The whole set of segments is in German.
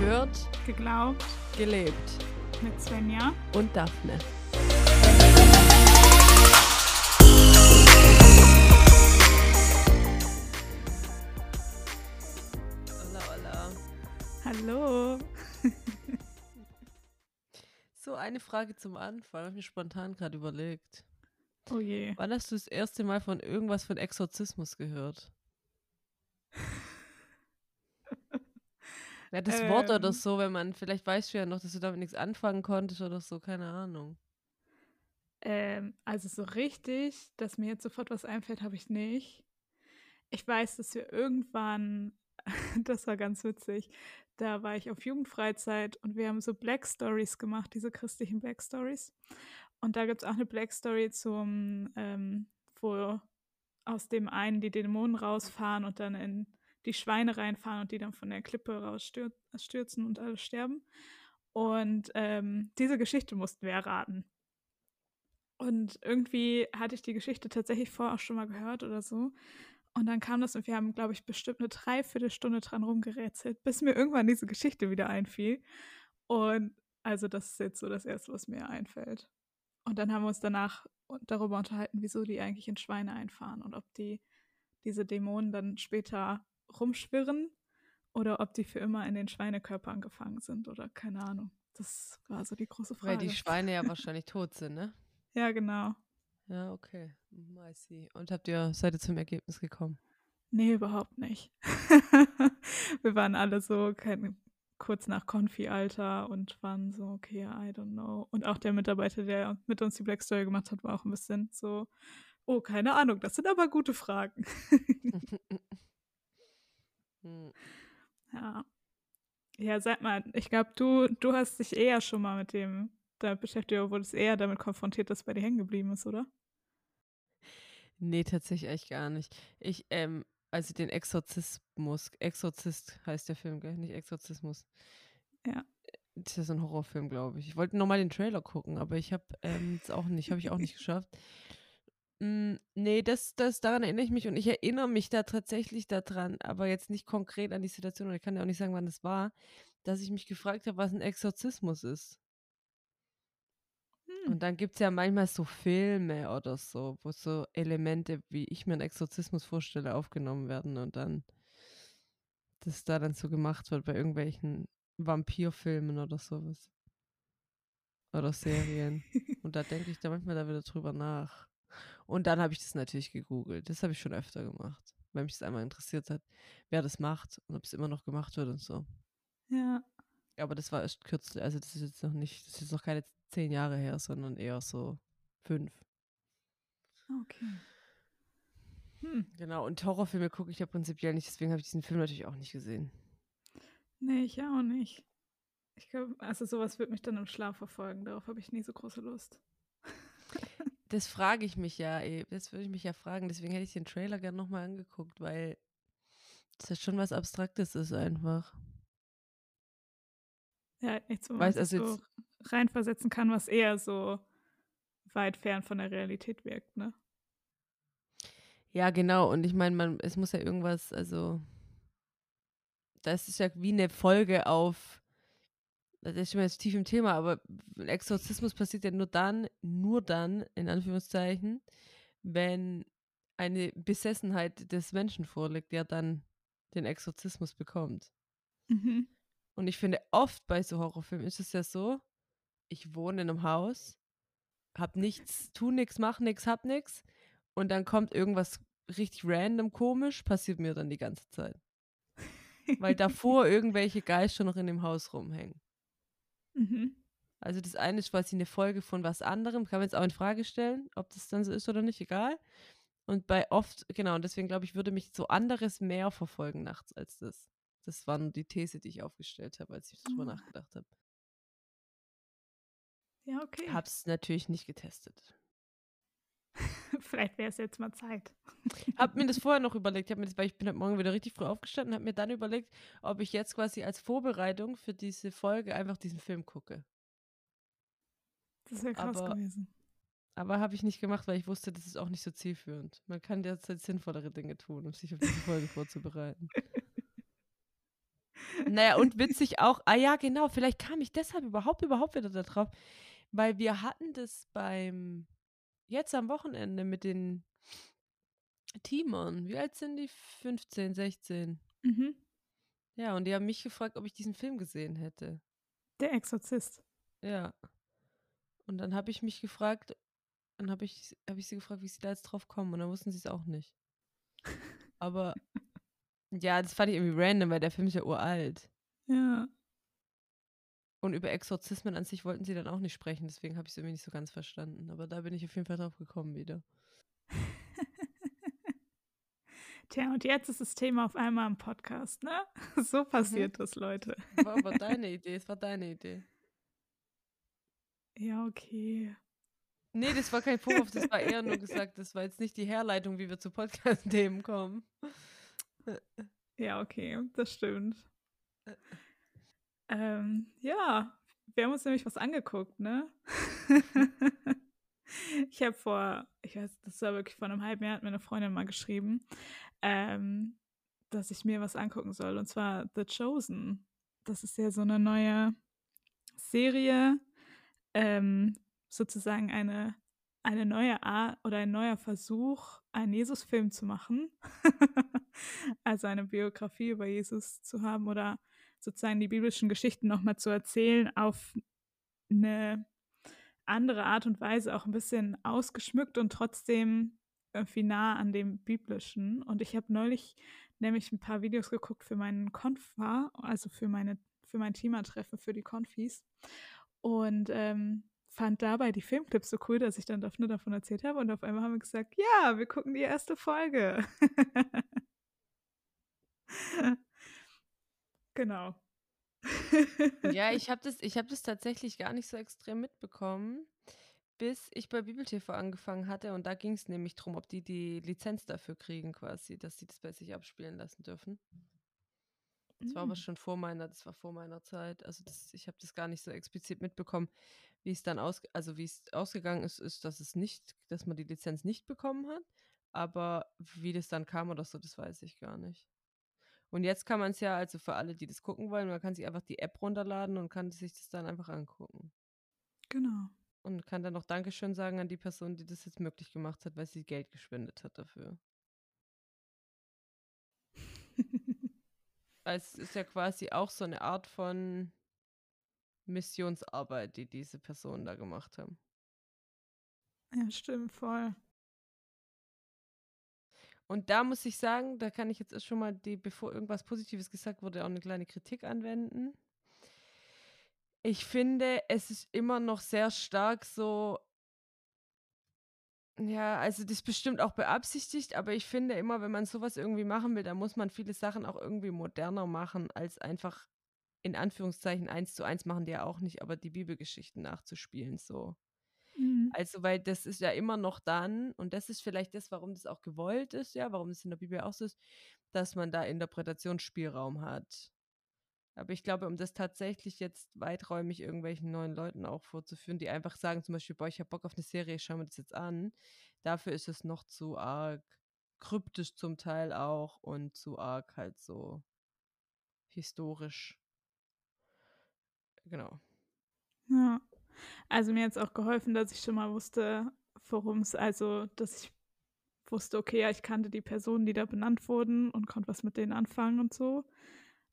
Gehört, Geglaubt gelebt. mit Svenja. Und Daphne. Hola, hola. Hallo. So, eine Frage zum Anfang. Habe ich mir spontan gerade überlegt. Oh je. Wann hast du das erste Mal von irgendwas von Exorzismus gehört? Ja, das Wort oder Ähm. so, wenn man, vielleicht weißt du ja noch, dass du damit nichts anfangen konntest oder so, keine Ahnung. Ähm, also so richtig, dass mir jetzt sofort was einfällt, habe ich nicht. Ich weiß, dass wir irgendwann, das war ganz witzig, da war ich auf Jugendfreizeit und wir haben so Black Stories gemacht, diese christlichen Black Stories. Und da gibt es auch eine Black Story zum, ähm, wo aus dem einen die Dämonen rausfahren und dann in die Schweine reinfahren und die dann von der Klippe rausstürzen und alle sterben. Und ähm, diese Geschichte mussten wir erraten. Und irgendwie hatte ich die Geschichte tatsächlich vorher auch schon mal gehört oder so. Und dann kam das und wir haben, glaube ich, bestimmt eine Dreiviertelstunde dran rumgerätselt, bis mir irgendwann diese Geschichte wieder einfiel. Und also das ist jetzt so das Erste, was mir einfällt. Und dann haben wir uns danach darüber unterhalten, wieso die eigentlich in Schweine einfahren und ob die diese Dämonen dann später rumschwirren oder ob die für immer in den Schweinekörpern gefangen sind oder keine Ahnung. Das war so die große Frage. Weil die Schweine ja wahrscheinlich tot sind, ne? ja, genau. Ja, okay. Mhm, I see. Und habt ihr, seid ihr zum Ergebnis gekommen? Nee, überhaupt nicht. wir waren alle so kein, kurz nach Konfi-Alter und waren so, okay, I don't know. Und auch der Mitarbeiter, der mit uns die Black Story gemacht hat, war auch ein bisschen so, oh, keine Ahnung, das sind aber gute Fragen. Hm. ja. Ja, sag mal, ich glaube, du, du hast dich eher schon mal mit dem damit beschäftigt, oder wurdest eher damit konfrontiert, dass bei dir hängen geblieben ist, oder? Nee, tatsächlich echt gar nicht. Ich, ähm, also den Exorzismus, Exorzist heißt der Film, gell? Nicht Exorzismus. Ja. Das ist ein Horrorfilm, glaube ich. Ich wollte nochmal den Trailer gucken, aber ich habe ähm, es auch nicht, habe ich auch nicht geschafft. Mm, nee, das, das, daran erinnere ich mich und ich erinnere mich da tatsächlich daran, aber jetzt nicht konkret an die Situation und ich kann ja auch nicht sagen, wann das war, dass ich mich gefragt habe, was ein Exorzismus ist. Hm. Und dann gibt es ja manchmal so Filme oder so, wo so Elemente, wie ich mir einen Exorzismus vorstelle, aufgenommen werden und dann das da dann so gemacht wird bei irgendwelchen Vampirfilmen oder sowas. Oder Serien. und da denke ich da manchmal da wieder drüber nach. Und dann habe ich das natürlich gegoogelt. Das habe ich schon öfter gemacht, weil mich das einmal interessiert hat, wer das macht und ob es immer noch gemacht wird und so. ja. Aber das war erst kürzlich, also das ist jetzt noch nicht, das ist jetzt noch keine zehn Jahre her, sondern eher so fünf. Okay. Hm. Genau, und Horrorfilme gucke ich ja prinzipiell nicht, deswegen habe ich diesen Film natürlich auch nicht gesehen. Nee, ich auch nicht. Ich glaube, also sowas wird mich dann im Schlaf verfolgen. Darauf habe ich nie so große Lust. Das frage ich mich ja, ey, das würde ich mich ja fragen, deswegen hätte ich den Trailer gerne nochmal angeguckt, weil das ja schon was Abstraktes ist einfach. Ja, nichts, wo man Weiß, sich also so reinversetzen kann, was eher so weit fern von der Realität wirkt, ne? Ja, genau, und ich meine, man, es muss ja irgendwas, also, das ist ja wie eine Folge auf, das ist schon mal jetzt tief im Thema, aber ein Exorzismus passiert ja nur dann, nur dann, in Anführungszeichen, wenn eine Besessenheit des Menschen vorliegt, der dann den Exorzismus bekommt. Mhm. Und ich finde, oft bei so Horrorfilmen ist es ja so, ich wohne in einem Haus, hab nichts, tu nichts, mach nichts, hab nichts und dann kommt irgendwas richtig random komisch, passiert mir dann die ganze Zeit. Weil davor irgendwelche Geister noch in dem Haus rumhängen. Mhm. Also das eine ist quasi eine Folge von was anderem, kann man jetzt auch in Frage stellen, ob das dann so ist oder nicht, egal. Und bei oft, genau, und deswegen glaube ich, würde mich so anderes mehr verfolgen nachts als das. Das war die These, die ich aufgestellt habe, als ich darüber Ah. nachgedacht habe. Ja, okay. Hab's natürlich nicht getestet. Vielleicht wäre es jetzt mal Zeit. Hab mir das vorher noch überlegt, hab mir das, weil ich bin heute Morgen wieder richtig früh aufgestanden, hab mir dann überlegt, ob ich jetzt quasi als Vorbereitung für diese Folge einfach diesen Film gucke. Das wäre krass Aber- gewesen. Aber habe ich nicht gemacht, weil ich wusste, das ist auch nicht so zielführend. Man kann derzeit sinnvollere Dinge tun, um sich auf diese Folge vorzubereiten. naja, und witzig auch, ah ja, genau, vielleicht kam ich deshalb überhaupt, überhaupt wieder da drauf, weil wir hatten das beim, jetzt am Wochenende mit den Teamern. Wie alt sind die? 15, 16. Mhm. Ja, und die haben mich gefragt, ob ich diesen Film gesehen hätte. Der Exorzist. Ja. Und dann habe ich mich gefragt, dann habe ich, hab ich sie gefragt, wie sie da jetzt drauf kommen. Und dann wussten sie es auch nicht. Aber ja, das fand ich irgendwie random, weil der Film ist ja uralt. Ja. Und über Exorzismen an sich wollten sie dann auch nicht sprechen, deswegen habe ich es irgendwie nicht so ganz verstanden. Aber da bin ich auf jeden Fall drauf gekommen wieder. Tja, und jetzt ist das Thema auf einmal im Podcast, ne? So passiert mhm. das, Leute. War aber deine Idee, es war deine Idee. Ja, okay. Nee, das war kein Vorwurf, das war eher nur gesagt, das war jetzt nicht die Herleitung, wie wir zu Podcast-Themen kommen. Ja, okay, das stimmt. Ähm, ja, wir haben uns nämlich was angeguckt, ne? ich habe vor, ich weiß, das war wirklich vor einem halben Jahr, hat mir eine Freundin mal geschrieben, ähm, dass ich mir was angucken soll. Und zwar The Chosen. Das ist ja so eine neue Serie, ähm, sozusagen eine, eine neue Art oder ein neuer Versuch, einen Jesus-Film zu machen. also eine Biografie über Jesus zu haben oder sozusagen die biblischen Geschichten nochmal zu erzählen auf eine andere Art und Weise, auch ein bisschen ausgeschmückt und trotzdem irgendwie nah an dem biblischen. Und ich habe neulich nämlich ein paar Videos geguckt für meinen Konfa, also für meine für mein Teamertreffen für die Konfis und ähm, fand dabei die Filmclips so cool, dass ich dann Daphne davon erzählt habe und auf einmal haben wir gesagt, ja, wir gucken die erste Folge. genau. ja, ich habe das, hab das tatsächlich gar nicht so extrem mitbekommen bis ich bei BibelTV angefangen hatte. Und da ging es nämlich darum, ob die die Lizenz dafür kriegen, quasi, dass sie das bei sich abspielen lassen dürfen. Das war aber mm. schon vor meiner, das war vor meiner Zeit. Also das, ich habe das gar nicht so explizit mitbekommen, wie es dann aus, also wie es ausgegangen ist, ist, dass es nicht, dass man die Lizenz nicht bekommen hat. Aber wie das dann kam oder so, das weiß ich gar nicht. Und jetzt kann man es ja, also für alle, die das gucken wollen, man kann sich einfach die App runterladen und kann sich das dann einfach angucken. Genau. Und kann dann noch Dankeschön sagen an die Person, die das jetzt möglich gemacht hat, weil sie Geld gespendet hat dafür. es ist ja quasi auch so eine Art von Missionsarbeit, die diese Personen da gemacht haben. Ja, stimmt, voll. Und da muss ich sagen, da kann ich jetzt schon mal, die, bevor irgendwas Positives gesagt wurde, auch eine kleine Kritik anwenden. Ich finde, es ist immer noch sehr stark so ja, also das ist bestimmt auch beabsichtigt, aber ich finde immer, wenn man sowas irgendwie machen will, dann muss man viele Sachen auch irgendwie moderner machen, als einfach in Anführungszeichen eins zu eins machen die ja auch nicht, aber die Bibelgeschichten nachzuspielen so. Mhm. Also, weil das ist ja immer noch dann, und das ist vielleicht das, warum das auch gewollt ist, ja, warum es in der Bibel auch so ist, dass man da Interpretationsspielraum hat. Aber ich glaube, um das tatsächlich jetzt weiträumig irgendwelchen neuen Leuten auch vorzuführen, die einfach sagen zum Beispiel, boah, ich habe Bock auf eine Serie, schauen wir das jetzt an, dafür ist es noch zu arg kryptisch zum Teil auch und zu arg halt so historisch. Genau. Ja. Also mir hat es auch geholfen, dass ich schon mal wusste, worum es, also, dass ich wusste, okay, ja, ich kannte die Personen, die da benannt wurden und konnte was mit denen anfangen und so.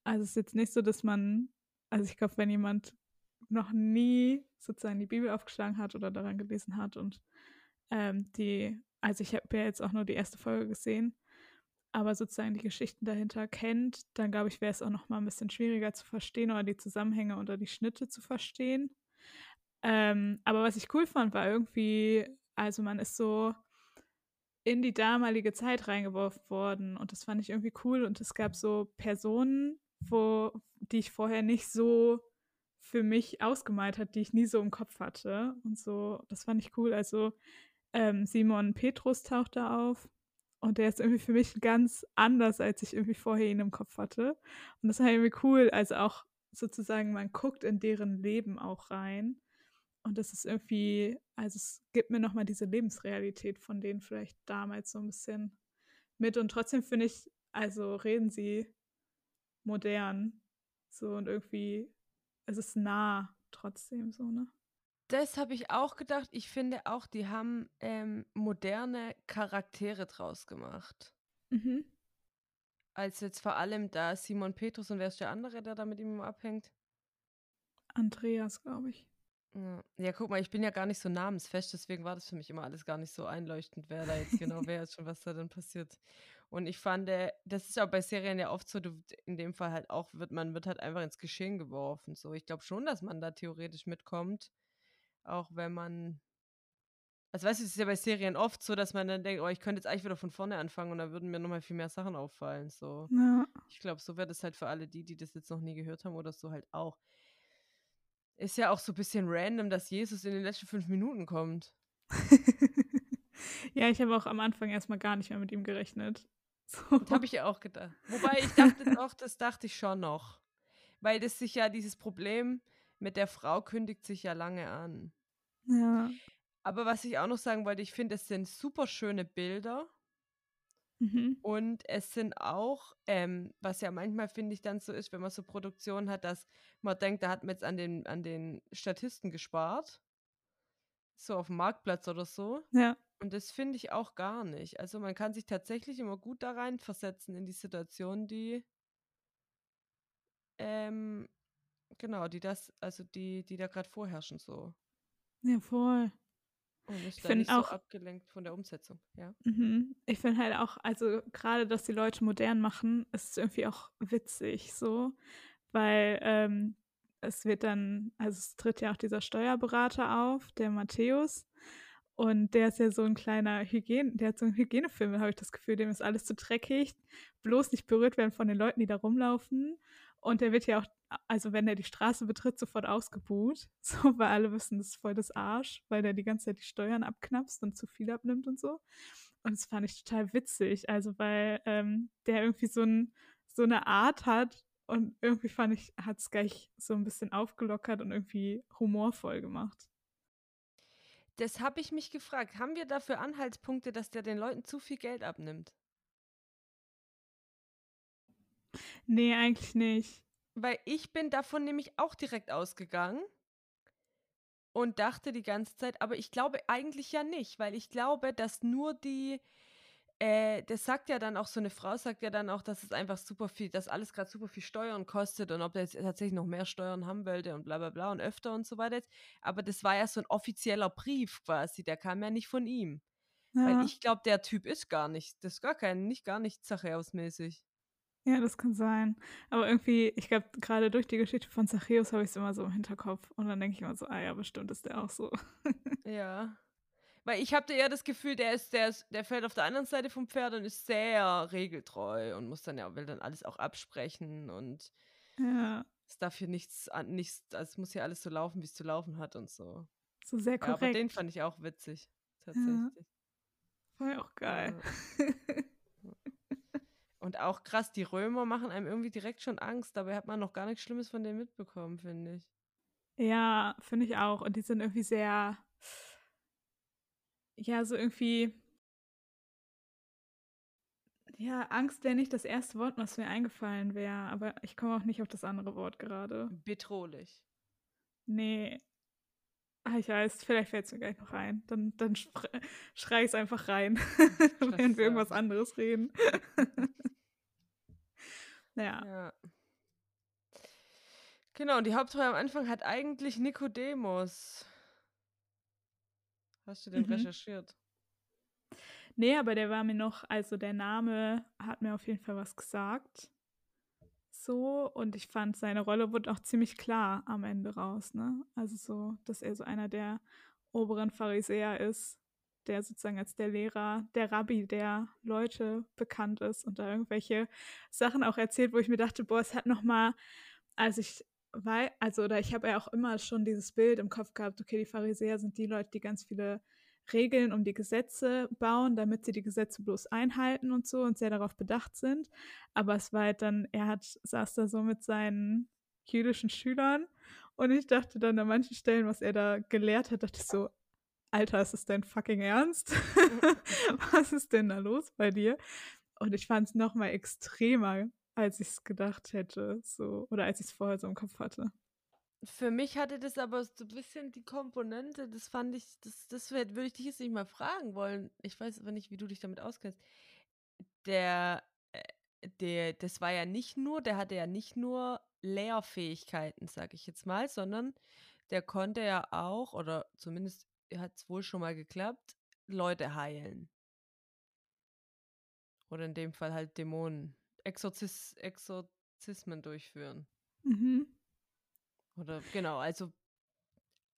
Also es ist jetzt nicht so, dass man, also ich glaube, wenn jemand noch nie sozusagen die Bibel aufgeschlagen hat oder daran gelesen hat und ähm, die, also ich habe ja jetzt auch nur die erste Folge gesehen, aber sozusagen die Geschichten dahinter kennt, dann glaube ich, wäre es auch noch mal ein bisschen schwieriger zu verstehen oder die Zusammenhänge oder die Schnitte zu verstehen. Ähm, aber was ich cool fand, war irgendwie, also man ist so in die damalige Zeit reingeworfen worden und das fand ich irgendwie cool und es gab so Personen, wo, die ich vorher nicht so für mich ausgemalt hat, die ich nie so im Kopf hatte. Und so, das fand ich cool. Also ähm, Simon Petrus taucht da auf. Und der ist irgendwie für mich ganz anders, als ich irgendwie vorher ihn im Kopf hatte. Und das war irgendwie cool. Also auch sozusagen, man guckt in deren Leben auch rein. Und das ist irgendwie, also es gibt mir nochmal diese Lebensrealität von denen vielleicht damals so ein bisschen mit. Und trotzdem finde ich, also reden sie modern So und irgendwie, es ist nah trotzdem so, ne? Das habe ich auch gedacht. Ich finde auch, die haben ähm, moderne Charaktere draus gemacht. Mhm. Als jetzt vor allem da Simon Petrus und wer ist der andere, der da mit ihm abhängt? Andreas, glaube ich. Ja. ja, guck mal, ich bin ja gar nicht so namensfest, deswegen war das für mich immer alles gar nicht so einleuchtend, wer da jetzt genau wer ist und was da dann passiert. Und ich fand, äh, das ist auch bei Serien ja oft so, du, in dem Fall halt auch, wird man wird halt einfach ins Geschehen geworfen. So, ich glaube schon, dass man da theoretisch mitkommt, auch wenn man also weißt du, es ist ja bei Serien oft so, dass man dann denkt, oh, ich könnte jetzt eigentlich wieder von vorne anfangen und da würden mir nochmal viel mehr Sachen auffallen. So. Ja. Ich glaube, so wäre das halt für alle die, die das jetzt noch nie gehört haben oder so halt auch. Ist ja auch so ein bisschen random, dass Jesus in den letzten fünf Minuten kommt. ja, ich habe auch am Anfang erstmal gar nicht mehr mit ihm gerechnet. So. Das habe ich ja auch gedacht. Wobei ich dachte doch, das dachte ich schon noch. Weil das sich ja, dieses Problem mit der Frau kündigt sich ja lange an. Ja. Aber was ich auch noch sagen wollte, ich finde, es sind super schöne Bilder. Mhm. Und es sind auch, ähm, was ja manchmal finde ich dann so ist, wenn man so Produktionen hat, dass man denkt, da hat man jetzt an den, an den Statisten gespart. So auf dem Marktplatz oder so. Ja. Und das finde ich auch gar nicht. Also man kann sich tatsächlich immer gut da reinversetzen in die Situation, die ähm, genau, die das, also die, die da gerade vorherrschen so. Ja, voll. Und ist da nicht auch, so abgelenkt von der Umsetzung, ja. Mhm. Ich finde halt auch, also gerade, dass die Leute modern machen, ist irgendwie auch witzig so, weil ähm, es wird dann, also es tritt ja auch dieser Steuerberater auf, der Matthäus. Und der ist ja so ein kleiner Hygiene, der hat so einen Hygienefilm, habe ich das Gefühl, dem ist alles zu dreckig, bloß nicht berührt werden von den Leuten, die da rumlaufen. Und der wird ja auch, also wenn er die Straße betritt, sofort ausgebuht. So, weil alle wissen, das ist voll das Arsch, weil der die ganze Zeit die Steuern abknapst und zu viel abnimmt und so. Und das fand ich total witzig. Also, weil ähm, der irgendwie so, ein, so eine Art hat und irgendwie fand ich, hat es gleich so ein bisschen aufgelockert und irgendwie humorvoll gemacht. Das habe ich mich gefragt. Haben wir dafür Anhaltspunkte, dass der den Leuten zu viel Geld abnimmt? Nee, eigentlich nicht. Weil ich bin davon nämlich auch direkt ausgegangen und dachte die ganze Zeit, aber ich glaube eigentlich ja nicht, weil ich glaube, dass nur die, äh, das sagt ja dann auch so eine Frau, sagt ja dann auch, dass es einfach super viel, dass alles gerade super viel Steuern kostet und ob der jetzt tatsächlich noch mehr Steuern haben wollte und bla bla bla und öfter und so weiter. Aber das war ja so ein offizieller Brief quasi, der kam ja nicht von ihm. Ja. Weil ich glaube, der Typ ist gar nicht, das ist gar kein, nicht gar nicht Zachäus-mäßig. Ja, das kann sein. Aber irgendwie, ich glaube, gerade durch die Geschichte von Zachäus habe ich es immer so im Hinterkopf. Und dann denke ich immer so, ah ja, bestimmt ist der auch so. ja. Weil ich habe eher das Gefühl, der ist, der ist, der fällt auf der anderen Seite vom Pferd und ist sehr regeltreu und muss dann ja, will dann alles auch absprechen und ja. es darf hier nichts, nichts, also es muss hier alles so laufen, wie es zu laufen hat und so. So sehr korrekt. Ja, aber den fand ich auch witzig, tatsächlich. Ja. War ja auch geil. Ja. Und auch krass, die Römer machen einem irgendwie direkt schon Angst. Dabei hat man noch gar nichts Schlimmes von denen mitbekommen, finde ich. Ja, finde ich auch. Und die sind irgendwie sehr, ja, so irgendwie, ja, Angst wäre nicht das erste Wort, was mir eingefallen wäre. Aber ich komme auch nicht auf das andere Wort gerade. Bedrohlich. Nee. Ah, ich weiß, vielleicht fällt es mir gleich noch rein. Dann, dann schrei ich es einfach rein, während wir irgendwas anderes reden. Ja. ja. Genau, und die Hauptrolle am Anfang hat eigentlich Nikodemus. Hast du den mhm. recherchiert? Nee, aber der war mir noch, also der Name hat mir auf jeden Fall was gesagt. So, und ich fand, seine Rolle wurde auch ziemlich klar am Ende raus, ne? Also so, dass er so einer der oberen Pharisäer ist, der sozusagen als der Lehrer, der Rabbi der Leute bekannt ist und da irgendwelche Sachen auch erzählt, wo ich mir dachte, boah, es hat nochmal, als ich weil, also, oder ich habe ja auch immer schon dieses Bild im Kopf gehabt, okay, die Pharisäer sind die Leute, die ganz viele Regeln um die Gesetze bauen, damit sie die Gesetze bloß einhalten und so und sehr darauf bedacht sind. Aber es war halt dann, er hat, saß da so mit seinen jüdischen Schülern und ich dachte dann an manchen Stellen, was er da gelehrt hat, dachte ich so, Alter, ist es dein fucking Ernst? Was ist denn da los bei dir? Und ich fand es nochmal extremer, als ich es gedacht hätte, so oder als ich es vorher so im Kopf hatte. Für mich hatte das aber so ein bisschen die Komponente, das fand ich, das, das würde ich dich jetzt nicht mal fragen wollen. Ich weiß aber nicht, wie du dich damit auskennst. Der, äh, der, das war ja nicht nur, der hatte ja nicht nur Lehrfähigkeiten, sage ich jetzt mal, sondern der konnte ja auch, oder zumindest hat es wohl schon mal geklappt, Leute heilen. Oder in dem Fall halt Dämonen. Exorzis Exorzismen durchführen. Mhm. Oder genau, also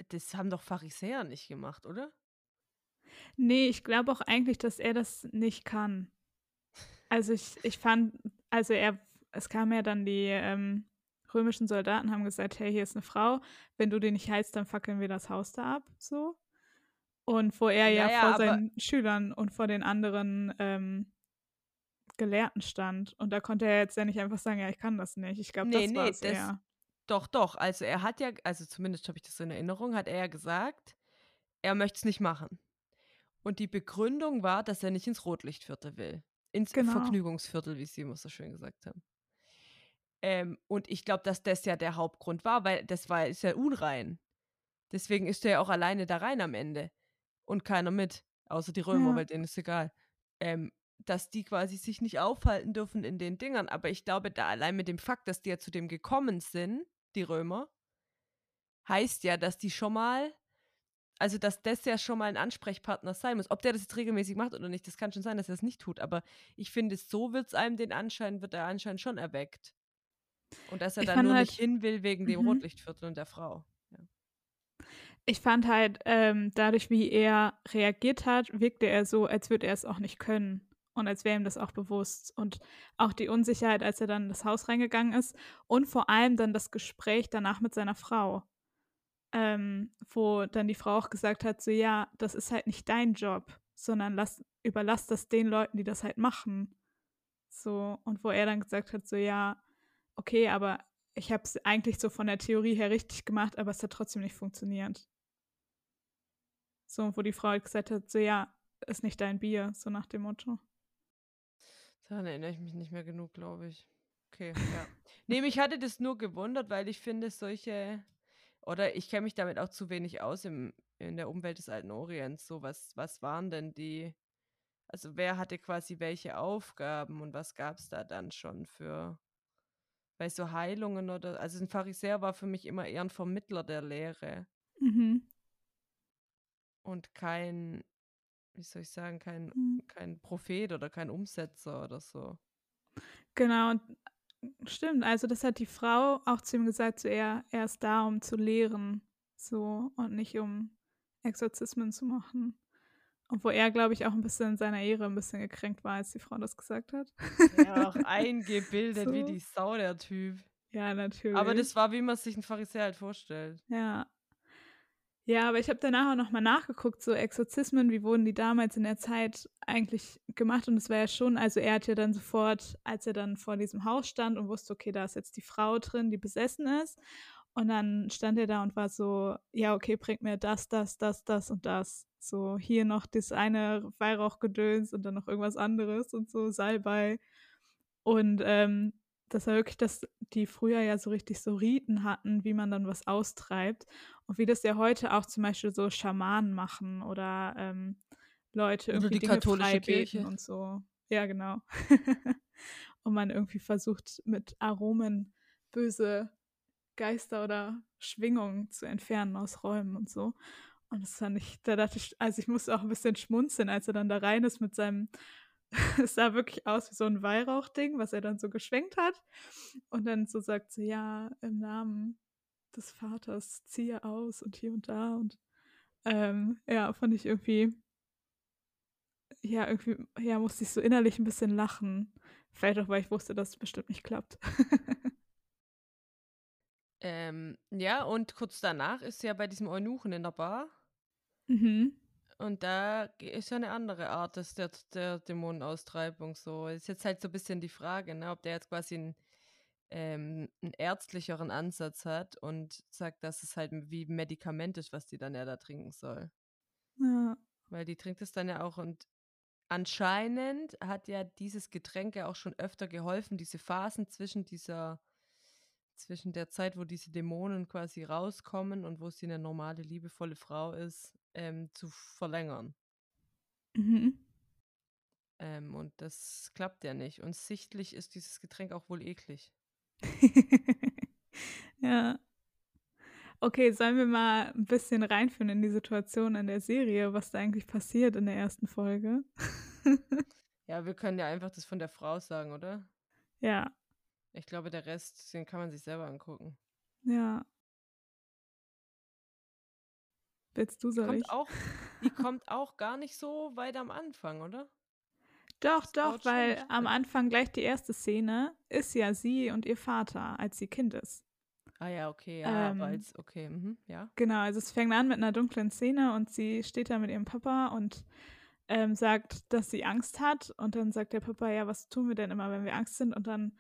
das haben doch Pharisäer nicht gemacht, oder? Nee, ich glaube auch eigentlich, dass er das nicht kann. Also ich, ich fand, also er, es kam ja dann die ähm, römischen Soldaten haben gesagt, hey, hier ist eine Frau, wenn du die nicht heilst, dann fackeln wir das Haus da ab, so. Und wo er ja, Ja, ja, vor seinen Schülern und vor den anderen ähm, Gelehrten stand. Und da konnte er jetzt ja nicht einfach sagen, ja, ich kann das nicht. Ich glaube, Nee, das nee, war es das- eher. Doch, doch. Also er hat ja, also zumindest habe ich das in Erinnerung, hat er ja gesagt, er möchte es nicht machen. Und die Begründung war, dass er nicht ins Rotlichtviertel will. Ins Genau. Vergnügungsviertel, wie sie immer so schön gesagt haben. Ähm, und ich glaube, dass das ja der Hauptgrund war, weil das war ist ja unrein. Deswegen ist er ja auch alleine da rein am Ende. Und keiner mit. Außer die Römer, Ja. weil denen ist egal. Ähm, dass die quasi sich nicht aufhalten dürfen in den Dingern. Aber ich glaube, da allein mit dem Fakt, dass die ja zu dem gekommen sind, die Römer, heißt ja, dass die schon mal, also dass das ja schon mal ein Ansprechpartner sein muss. Ob der das jetzt regelmäßig macht oder nicht, das kann schon sein, dass er es nicht tut. Aber ich finde, so wird es einem den Anschein, wird der Anschein schon erweckt. Und dass er Ich da fand nur halt- nicht hin will wegen dem Mhm. Rotlichtviertel und der Frau. Ich fand halt, ähm, dadurch, wie er reagiert hat, wirkte er so, als würde er es auch nicht können. Und als wäre ihm das auch bewusst. Und auch die Unsicherheit, als er dann in das Haus reingegangen ist. Und vor allem dann das Gespräch danach mit seiner Frau. Ähm, wo dann die Frau auch gesagt hat, so ja, das ist halt nicht dein Job, sondern lass, überlass das den Leuten, die das halt machen. So, und wo er dann gesagt hat, so ja, okay, aber ich habe es eigentlich so von der Theorie her richtig gemacht, aber es hat trotzdem nicht funktioniert. So, wo die Frau halt gesagt hat, so ja, ist nicht dein Bier, so nach dem Motto. Daran erinnere ich mich nicht mehr genug, glaube ich. Okay, ja. nee, mich hatte das nur gewundert, weil ich finde, solche, oder ich kenne mich damit auch zu wenig aus im, in der Umwelt des alten Orients. So, was, was waren denn die, also wer hatte quasi welche Aufgaben und was gab es da dann schon für, bei so Heilungen oder, also ein Pharisäer war für mich immer eher ein Vermittler der Lehre Mhm. Und kein, wie soll ich sagen, kein, Mhm. kein Prophet oder kein Umsetzer oder so. Genau, stimmt. Also das hat die Frau auch zu ihm gesagt, so er, er ist da, um zu lehren, so und nicht um Exorzismen zu machen. Und wo er, glaube ich, auch ein bisschen in seiner Ehre ein bisschen gekränkt war, als die Frau das gesagt hat. Ja, auch eingebildet wie So. die Sau, der Typ. Ja, natürlich. Aber das war, wie man sich einen Pharisäer halt vorstellt. Ja. Ja, aber ich habe danach auch nochmal nachgeguckt, so Exorzismen, wie wurden die damals in der Zeit eigentlich gemacht? Und es war ja schon, also er hat ja dann sofort, als er dann vor diesem Haus stand und wusste, okay, da ist jetzt die Frau drin, die besessen ist. Und dann stand er da und war so, ja, okay, bringt mir das, das, das, das und das. So, hier noch das eine Weihrauchgedöns und dann noch irgendwas anderes und so, Salbei. Und ähm, das war wirklich, dass die früher ja so richtig so Riten hatten, wie man dann was austreibt. Und wie das ja heute auch zum Beispiel so Schamanen machen oder ähm, Leute Oder irgendwie die Dinge katholische Kirche. und so. Ja, genau. und man irgendwie versucht, mit Aromen böse Geister oder Schwingungen zu entfernen aus Räumen und so. Und das fand ich, da dachte ich, also ich musste auch ein bisschen schmunzeln, als er dann da rein ist mit seinem, es sah wirklich aus wie so ein Weihrauchding, was er dann so geschwenkt hat. Und dann so sagt sie, ja, im Namen des Vaters ziehe aus und hier und da. Und ähm, ja, fand ich irgendwie, ja, irgendwie, ja, musste ich so innerlich ein bisschen lachen. Vielleicht auch, weil ich wusste, dass es bestimmt nicht klappt. Ähm, ja, und kurz danach ist sie ja bei diesem Eunuchen in der Bar. mhm. Und da ist ja eine andere Art des, der, der Dämonenaustreibung so. Ist jetzt halt so ein bisschen die Frage, ne, ob der jetzt quasi einen, ähm, einen ärztlicheren Ansatz hat und sagt, dass es halt wie Medikament ist, was die dann ja da trinken soll. Ja. Weil die trinkt es dann ja auch und anscheinend hat ja dieses Getränk ja auch schon öfter geholfen, diese Phasen zwischen dieser, zwischen der Zeit, wo diese Dämonen quasi rauskommen und wo sie eine normale, liebevolle Frau ist, ähm, zu verlängern. Mhm. Ähm, und das klappt ja nicht. Und sichtlich ist dieses Getränk auch wohl eklig. ja. Okay, sollen wir mal ein bisschen reinführen in die Situation in der Serie, was da eigentlich passiert in der ersten Folge? ja, wir können ja einfach das von der Frau sagen, oder? Ja. Ich glaube, der Rest, den kann man sich selber angucken. Ja. Willst du, kommt ich? Auch, die kommt auch gar nicht so weit am Anfang, oder? Doch, das doch, weil am Anfang gleich die erste Szene ist ja sie und ihr Vater, als sie Kind ist. Ah ja, okay, ja, ähm, als, okay, mhm, ja. Genau, also es fängt an mit einer dunklen Szene und sie steht da mit ihrem Papa und ähm, sagt, dass sie Angst hat und dann sagt der Papa, ja, was tun wir denn immer, wenn wir Angst sind? Und dann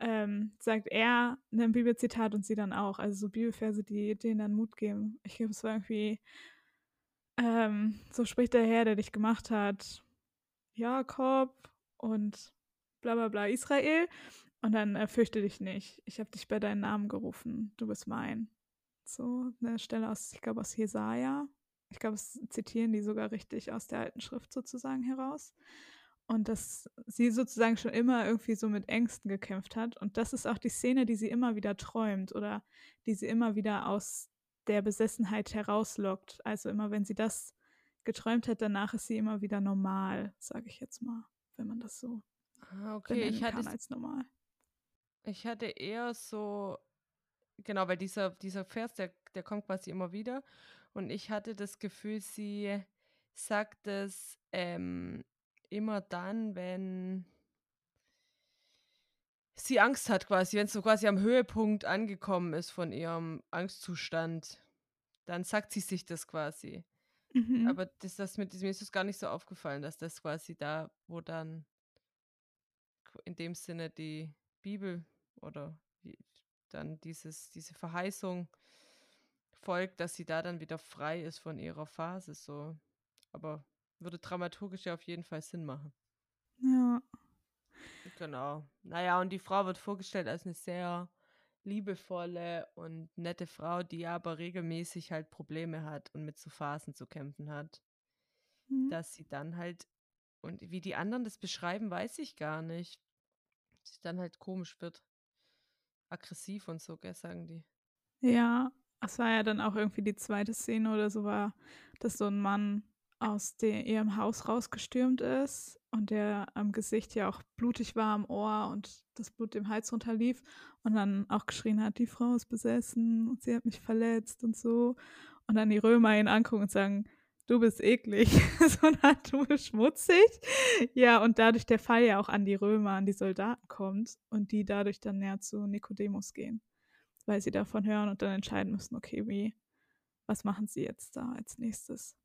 ähm, sagt er ein Bibelzitat und sie dann auch, also so Bibelverse, die denen dann Mut geben. Ich glaube, es war irgendwie, ähm, so spricht der Herr, der dich gemacht hat, Jakob und bla bla bla Israel. Und dann äh, fürchte dich nicht. Ich habe dich bei deinem Namen gerufen. Du bist mein. So eine Stelle aus, ich glaube, aus Jesaja. Ich glaube, es zitieren die sogar richtig aus der alten Schrift sozusagen heraus. Und dass sie sozusagen schon immer irgendwie so mit Ängsten gekämpft hat. Und das ist auch die Szene, die sie immer wieder träumt oder die sie immer wieder aus der Besessenheit herauslockt. Also immer, wenn sie das geträumt hat, danach ist sie immer wieder normal, sage ich jetzt mal, wenn man das so ah, okay. ich hatte kann als normal. Ich hatte eher so, genau, weil dieser, dieser Vers, der, der kommt quasi immer wieder. Und ich hatte das Gefühl, sie sagt es ähm, immer dann, wenn sie Angst hat, quasi, wenn es so quasi am Höhepunkt angekommen ist von ihrem Angstzustand, dann sagt sie sich das quasi. Mhm. Aber das, das mit, mir ist es gar nicht so aufgefallen, dass das quasi da, wo dann in dem Sinne die Bibel oder wie dann dieses, diese Verheißung folgt, dass sie da dann wieder frei ist von ihrer Phase. So. Aber würde dramaturgisch ja auf jeden Fall Sinn machen. Ja. Genau. Naja, und die Frau wird vorgestellt als eine sehr liebevolle und nette Frau, die aber regelmäßig halt Probleme hat und mit so Phasen zu kämpfen hat. Mhm. Dass sie dann halt, und wie die anderen das beschreiben, weiß ich gar nicht. Dass sie dann halt komisch wird aggressiv und so, gell, sagen die. Ja, es war ja dann auch irgendwie die zweite Szene oder so war, dass so ein Mann aus der, ihrem Haus rausgestürmt ist und der am Gesicht ja auch blutig war am Ohr und das Blut dem Hals runterlief und dann auch geschrien hat, die Frau ist besessen und sie hat mich verletzt und so. Und dann die Römer ihn angucken und sagen, du bist eklig, sondern du bist schmutzig. Ja, und dadurch der Fall ja auch an die Römer, an die Soldaten kommt und die dadurch dann näher zu Nikodemus gehen, weil sie davon hören und dann entscheiden müssen, okay, wie, was machen sie jetzt da als nächstes?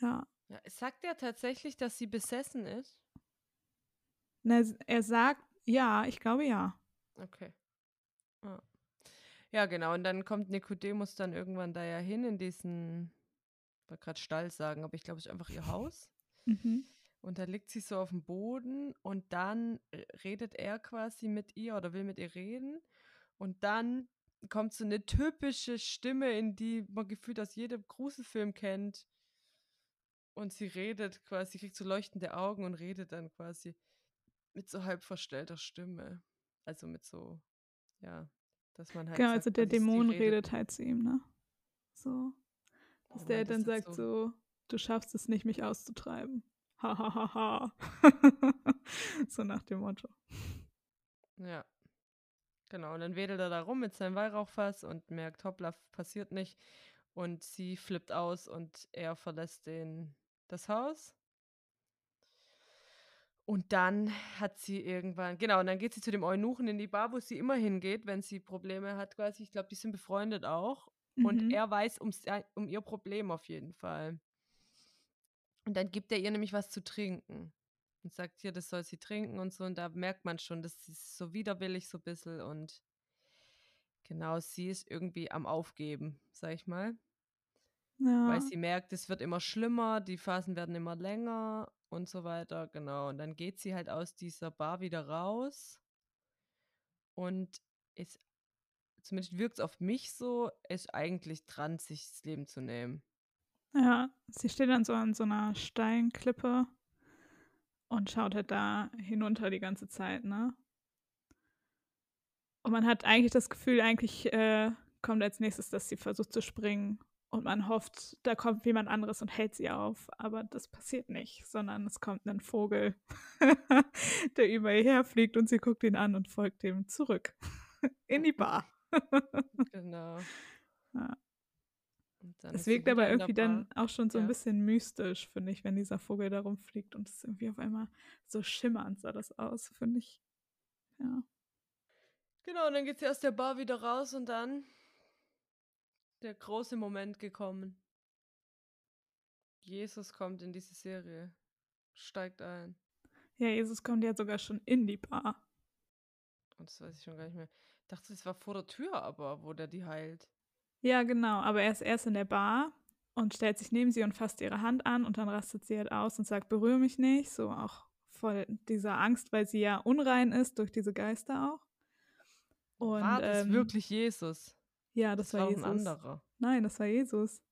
Ja. ja sagt er tatsächlich, dass sie besessen ist? Na, er sagt, ja, ich glaube ja. Okay. Ja. ja, genau. Und dann kommt Nikodemus dann irgendwann da ja hin in diesen wollte gerade Stall sagen, aber ich glaube, es ist einfach ihr Haus. Mhm. Und da liegt sie so auf dem Boden und dann redet er quasi mit ihr oder will mit ihr reden. Und dann kommt so eine typische Stimme, in die man gefühlt aus jedem Gruselfilm kennt. Und sie redet quasi, kriegt so leuchtende Augen und redet dann quasi mit so halb verstellter Stimme. Also mit so, ja, dass man halt. Genau, sagt, also der Dämon redet. redet halt zu ihm, ne? So. Dass der dann sagt so, so, du schaffst es nicht, mich auszutreiben. Hahaha. so nach dem Motto. Ja. Genau, und dann wedelt er da rum mit seinem Weihrauchfass und merkt, hoppla, passiert nicht. Und sie flippt aus und er verlässt den, das Haus. Und dann hat sie irgendwann, genau, und dann geht sie zu dem Eunuchen in die Bar, wo sie immer hingeht, wenn sie Probleme hat, quasi. Ich glaube, die sind befreundet auch. Und mhm. er weiß um, um ihr Problem auf jeden Fall. Und dann gibt er ihr nämlich was zu trinken. Und sagt, hier, das soll sie trinken und so. Und da merkt man schon, das ist so widerwillig so ein bisschen. Und genau, sie ist irgendwie am Aufgeben, sag ich mal. Weil Ja. sie merkt, es wird immer schlimmer, die Phasen werden immer länger und so weiter, genau. Und dann geht sie halt aus dieser Bar wieder raus und ist, zumindest wirkt es auf mich so, ist eigentlich dran, sich das Leben zu nehmen. Ja, sie steht dann so an so einer Steinklippe und schaut halt da hinunter die ganze Zeit, ne? Und man hat eigentlich das Gefühl, eigentlich äh, kommt als nächstes, dass sie versucht zu springen und man hofft, da kommt jemand anderes und hält sie auf. Aber das passiert nicht, sondern es kommt ein Vogel, der über ihr herfliegt und sie guckt ihn an und folgt ihm zurück in die Bar. Genau. Ja. Es wirkt aber irgendwie dann auch schon so ein Ja. bisschen mystisch, finde ich, wenn dieser Vogel da rumfliegt und es irgendwie auf einmal so schimmernd sah das aus, finde ich. Ja. Genau, und dann geht sie aus der Bar wieder raus und dann der große Moment gekommen. Jesus kommt in diese Serie, steigt ein. Ja, Jesus kommt ja sogar schon in die Bar. Und das weiß ich schon gar nicht mehr. Ich dachte, es war vor der Tür, aber wo der die heilt. Ja, genau, aber er ist erst in der Bar und stellt sich neben sie und fasst ihre Hand an und dann rastet sie halt aus und sagt, berühre mich nicht, so auch voll dieser Angst, weil sie ja unrein ist durch diese Geister auch. Und war das ähm, wirklich Jesus? Ja, das, war doch Jesus. ein anderer. Nein, das war Jesus.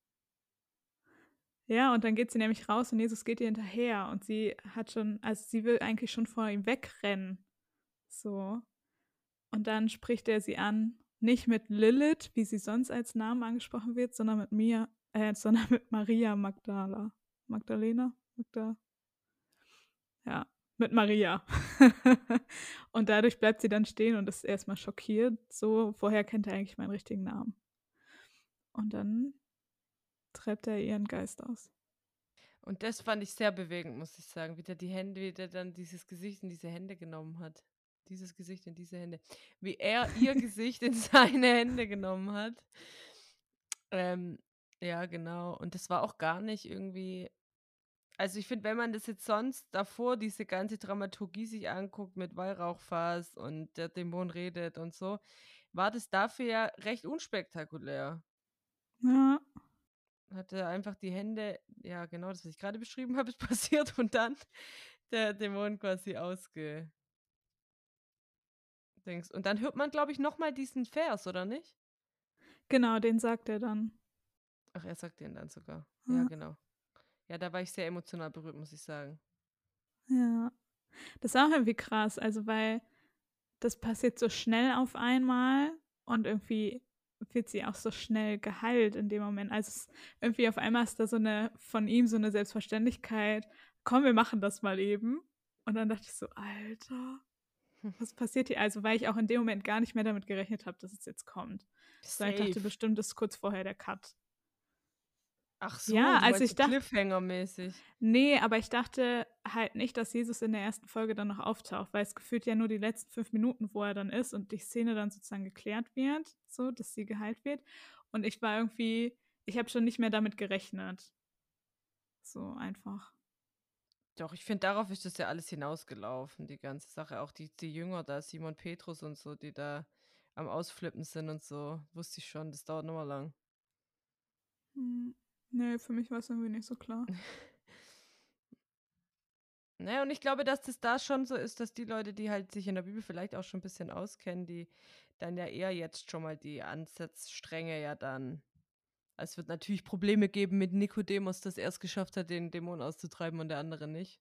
Ja, und dann geht sie nämlich raus und Jesus geht ihr hinterher und sie hat schon, also sie will eigentlich schon vor ihm wegrennen. So. Und dann spricht er sie an, nicht mit Lilith, wie sie sonst als Name angesprochen wird, sondern mit Mia, äh, sondern mit Maria Magdala. Magdalena? Magda ja, mit Maria. und dadurch bleibt sie dann stehen und ist erstmal schockiert. So, woher kennt er eigentlich meinen richtigen Namen? Und dann treibt er ihren Geist aus. Und das fand ich sehr bewegend, muss ich sagen. Wie der die Hände, wie der dann dieses Gesicht in diese Hände genommen hat. Dieses Gesicht in diese Hände. Wie er ihr Gesicht in seine Hände genommen hat. Ähm, ja, genau. Und das war auch gar nicht irgendwie. Also ich finde, wenn man das jetzt sonst davor diese ganze Dramaturgie sich anguckt mit Weihrauchfass und der Dämon redet und so, war das dafür ja recht unspektakulär. Ja, hatte einfach die Hände, ja genau das, was ich gerade beschrieben habe, ist passiert und dann der Dämon quasi ausge... Denkst. Und dann hört man, glaube ich, nochmal diesen Vers, oder nicht? genau, den sagt er dann. Ach, er sagt den dann sogar. Ja, Ja. genau. Ja, da war ich sehr emotional berührt, muss ich sagen. Ja. Das ist auch irgendwie krass, also weil das passiert so schnell auf einmal und irgendwie wird sie auch so schnell geheilt in dem Moment. Also irgendwie auf einmal ist da so eine von ihm so eine Selbstverständlichkeit. Komm, wir machen das mal eben. Und dann dachte ich so, Alter, was passiert hier? Also weil ich auch in dem Moment gar nicht mehr damit gerechnet habe, dass es jetzt kommt. Weil ich dachte Safe. bestimmt, das ist kurz vorher der Cut. Ach so, Ja, also ich so dacht- Cliffhanger-mäßig. Nee, aber ich dachte halt nicht, dass Jesus in der ersten Folge dann noch auftaucht, weil es gefühlt ja nur die letzten fünf Minuten, wo er dann ist und die Szene dann sozusagen geklärt wird, so, dass sie geheilt wird. Und ich war irgendwie, ich habe schon nicht mehr damit gerechnet. So einfach. Doch, ich finde, darauf ist das ja alles hinausgelaufen, die ganze Sache. Auch die, die Jünger da, Simon Petrus und so, die da am Ausflippen sind und so, wusste ich schon, das dauert nochmal lang. Hm, nee, für mich war es irgendwie nicht so klar. Naja, und ich glaube, dass das da schon so ist, dass die Leute, die halt sich in der Bibel vielleicht auch schon ein bisschen auskennen, die dann ja eher jetzt schon mal die Ansatzstränge ja dann. Also es wird natürlich Probleme geben mit Nikodemus, dass er es geschafft hat, den Dämon auszutreiben und der andere nicht.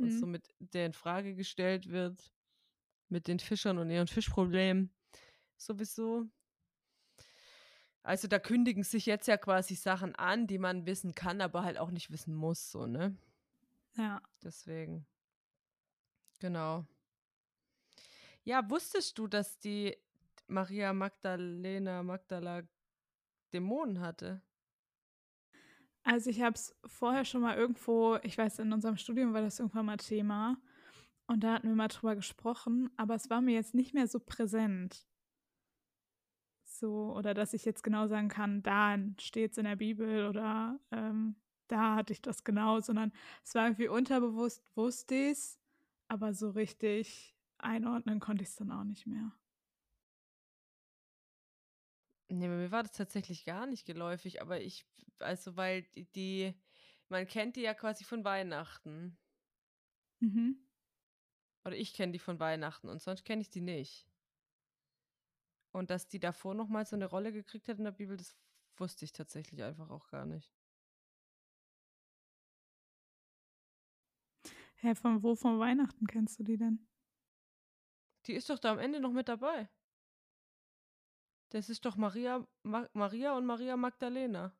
Und Mhm. somit der in Frage gestellt wird mit den Fischern und ihren Fischproblemen. Sowieso. Also da kündigen sich jetzt ja quasi Sachen an, die man wissen kann, aber halt auch nicht wissen muss, so, ne? Ja. Deswegen. Genau. Ja, wusstest du, dass die Maria Magdalena Magdala Dämonen hatte? Also ich habe es vorher schon mal irgendwo, ich weiß, in unserem Studium war das irgendwann mal Thema und da hatten wir mal drüber gesprochen, aber es war mir jetzt nicht mehr so präsent. So, oder dass ich jetzt genau sagen kann, da steht es in der Bibel oder ähm, da hatte ich das genau, sondern es war irgendwie unterbewusst, wusste ich es, aber so richtig einordnen konnte ich es dann auch nicht mehr. Nee, mir war das tatsächlich gar nicht geläufig, aber ich, also weil die, die man kennt die ja quasi von Weihnachten. Mhm. Oder ich kenne die von Weihnachten und sonst kenne ich die nicht. Und dass die davor nochmal so eine Rolle gekriegt hat in der Bibel, das wusste ich tatsächlich einfach auch gar nicht. Hä, von wo von Weihnachten kennst du die denn? Die ist doch da am Ende noch mit dabei. Das ist doch Maria, Ma Maria und Maria Magdalena.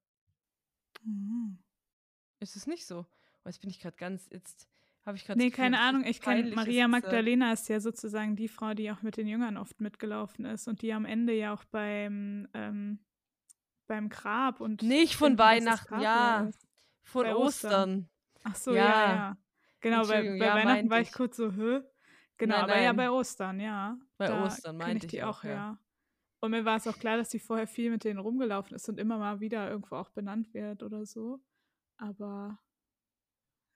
Mhm. Ist es nicht so? Oh, jetzt bin ich gerade ganz, jetzt habe ich gerade. Nee, keine Ahnung. Ich kenne Maria Magdalena ist ja sozusagen die Frau, die auch mit den Jüngern oft mitgelaufen ist und die am Ende ja auch beim, ähm, beim Grab und. Nicht von Weihnachten, ja. Von bei Ostern. Ostern. Ach so, ja, ja. ja. Genau, bei, bei ja, Weihnachten war ich, ich kurz so, hä? Genau, nein, aber nein. ja bei Ostern, ja. Bei da Ostern meinte ich die auch, ja. ja. Und mir war es auch klar, dass sie vorher viel mit denen rumgelaufen ist und immer mal wieder irgendwo auch benannt wird oder so. Aber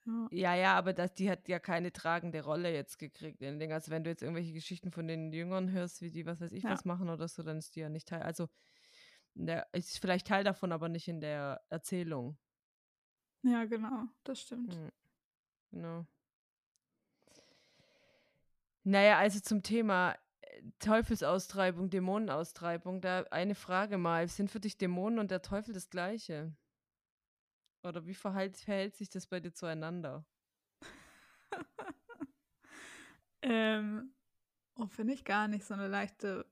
ja. ja, ja, aber das, die hat ja keine tragende Rolle jetzt gekriegt in den Also wenn du jetzt irgendwelche Geschichten von den Jüngern hörst, wie die was weiß ich ja. was machen oder so, dann ist die ja nicht Teil. Also der ist vielleicht Teil davon, aber nicht in der Erzählung. Ja, genau, das stimmt. Hm. Genau. Naja, also zum Thema äh, Teufelsaustreibung, Dämonenaustreibung, da eine Frage mal. Sind für dich Dämonen und der Teufel das gleiche? Oder wie verhält, verhält sich das bei dir zueinander? ähm, oh, finde ich gar nicht so eine leichte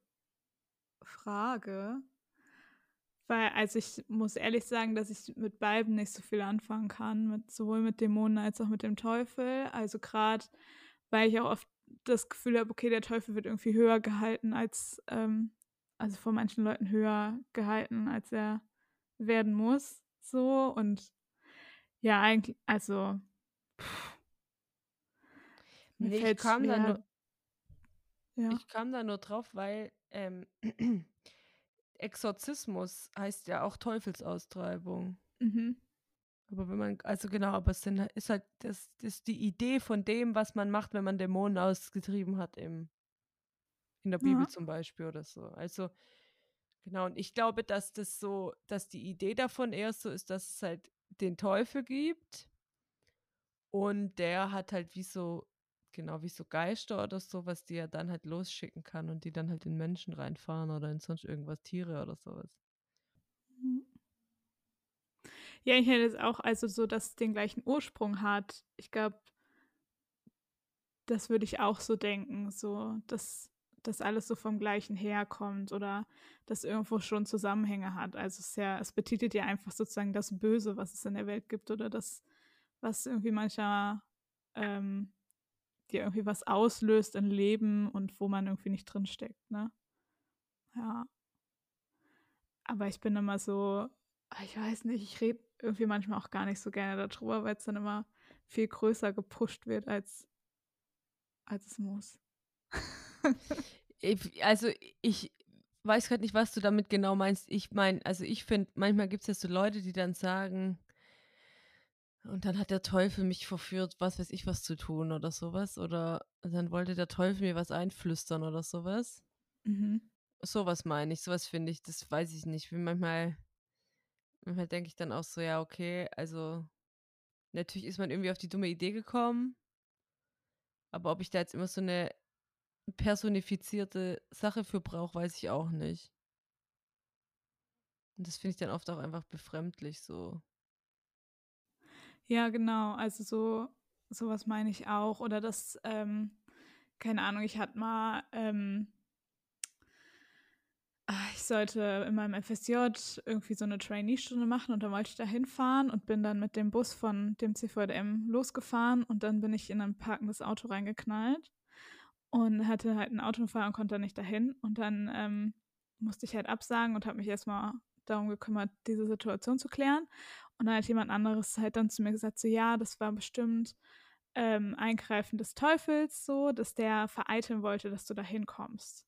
Frage. Weil, also ich muss ehrlich sagen, dass ich mit beiden nicht so viel anfangen kann, mit, sowohl mit Dämonen als auch mit dem Teufel. Also gerade, weil ich auch oft das Gefühl habe, okay, der Teufel wird irgendwie höher gehalten als, ähm, also von manchen Leuten höher gehalten, als er werden muss. So und ja, eigentlich, also. Pff, nee, ich kam, da nur, ja. ich kam da nur drauf, weil ähm, Exorzismus heißt ja auch Teufelsaustreibung. Mhm. Aber wenn man, also genau, aber es sind, ist halt das, das ist die Idee von dem, was man macht, wenn man Dämonen ausgetrieben hat im, in der Bibel ja. zum Beispiel oder so. Also, genau, und ich glaube, dass das so, dass die Idee davon eher so ist, dass es halt den Teufel gibt. Und der hat halt wie so, genau wie so Geister oder sowas, die er dann halt losschicken kann und die dann halt in Menschen reinfahren oder in sonst irgendwas, Tiere oder sowas. Mhm. Ja, ich hätte es auch, also so, dass es den gleichen Ursprung hat. Ich glaube, das würde ich auch so denken, so, dass das alles so vom gleichen herkommt oder das irgendwo schon Zusammenhänge hat. Also es, ja, es betitelt ja einfach sozusagen das Böse, was es in der Welt gibt oder das, was irgendwie mancher ähm, dir irgendwie was auslöst im Leben und wo man irgendwie nicht drinsteckt, ne? Ja. Aber ich bin immer so, ich weiß nicht, ich rede irgendwie manchmal auch gar nicht so gerne darüber, weil es dann immer viel größer gepusht wird, als, als es muss. also ich weiß gerade nicht, was du damit genau meinst. Ich meine, also ich finde, manchmal gibt es ja so Leute, die dann sagen, und dann hat der Teufel mich verführt, was weiß ich was zu tun oder sowas. Oder dann wollte der Teufel mir was einflüstern oder sowas. Mhm. Sowas meine ich, sowas finde ich, das weiß ich nicht. Wie manchmal, manchmal denke ich dann auch so, ja, okay, also natürlich ist man irgendwie auf die dumme Idee gekommen. Aber ob ich da jetzt immer so eine personifizierte Sache für brauche, weiß ich auch nicht. Und das finde ich dann oft auch einfach befremdlich so. Ja, genau. Also so, sowas meine ich auch. Oder das, ähm, keine Ahnung, ich hatte mal, ähm, ah, ich sollte in meinem FSJ irgendwie so eine Trainee-Stunde machen und dann wollte ich da hinfahren und bin dann mit dem Bus von dem CVDM losgefahren und dann bin ich in ein parkendes Auto reingeknallt und hatte halt einen Autounfall und konnte nicht dahin. Und dann ähm, musste ich halt absagen und habe mich erstmal darum gekümmert, diese Situation zu klären. Und dann hat jemand anderes halt dann zu mir gesagt, so ja, das war bestimmt ähm, Eingreifen des Teufels, so, dass der vereiteln wollte, dass du da hinkommst.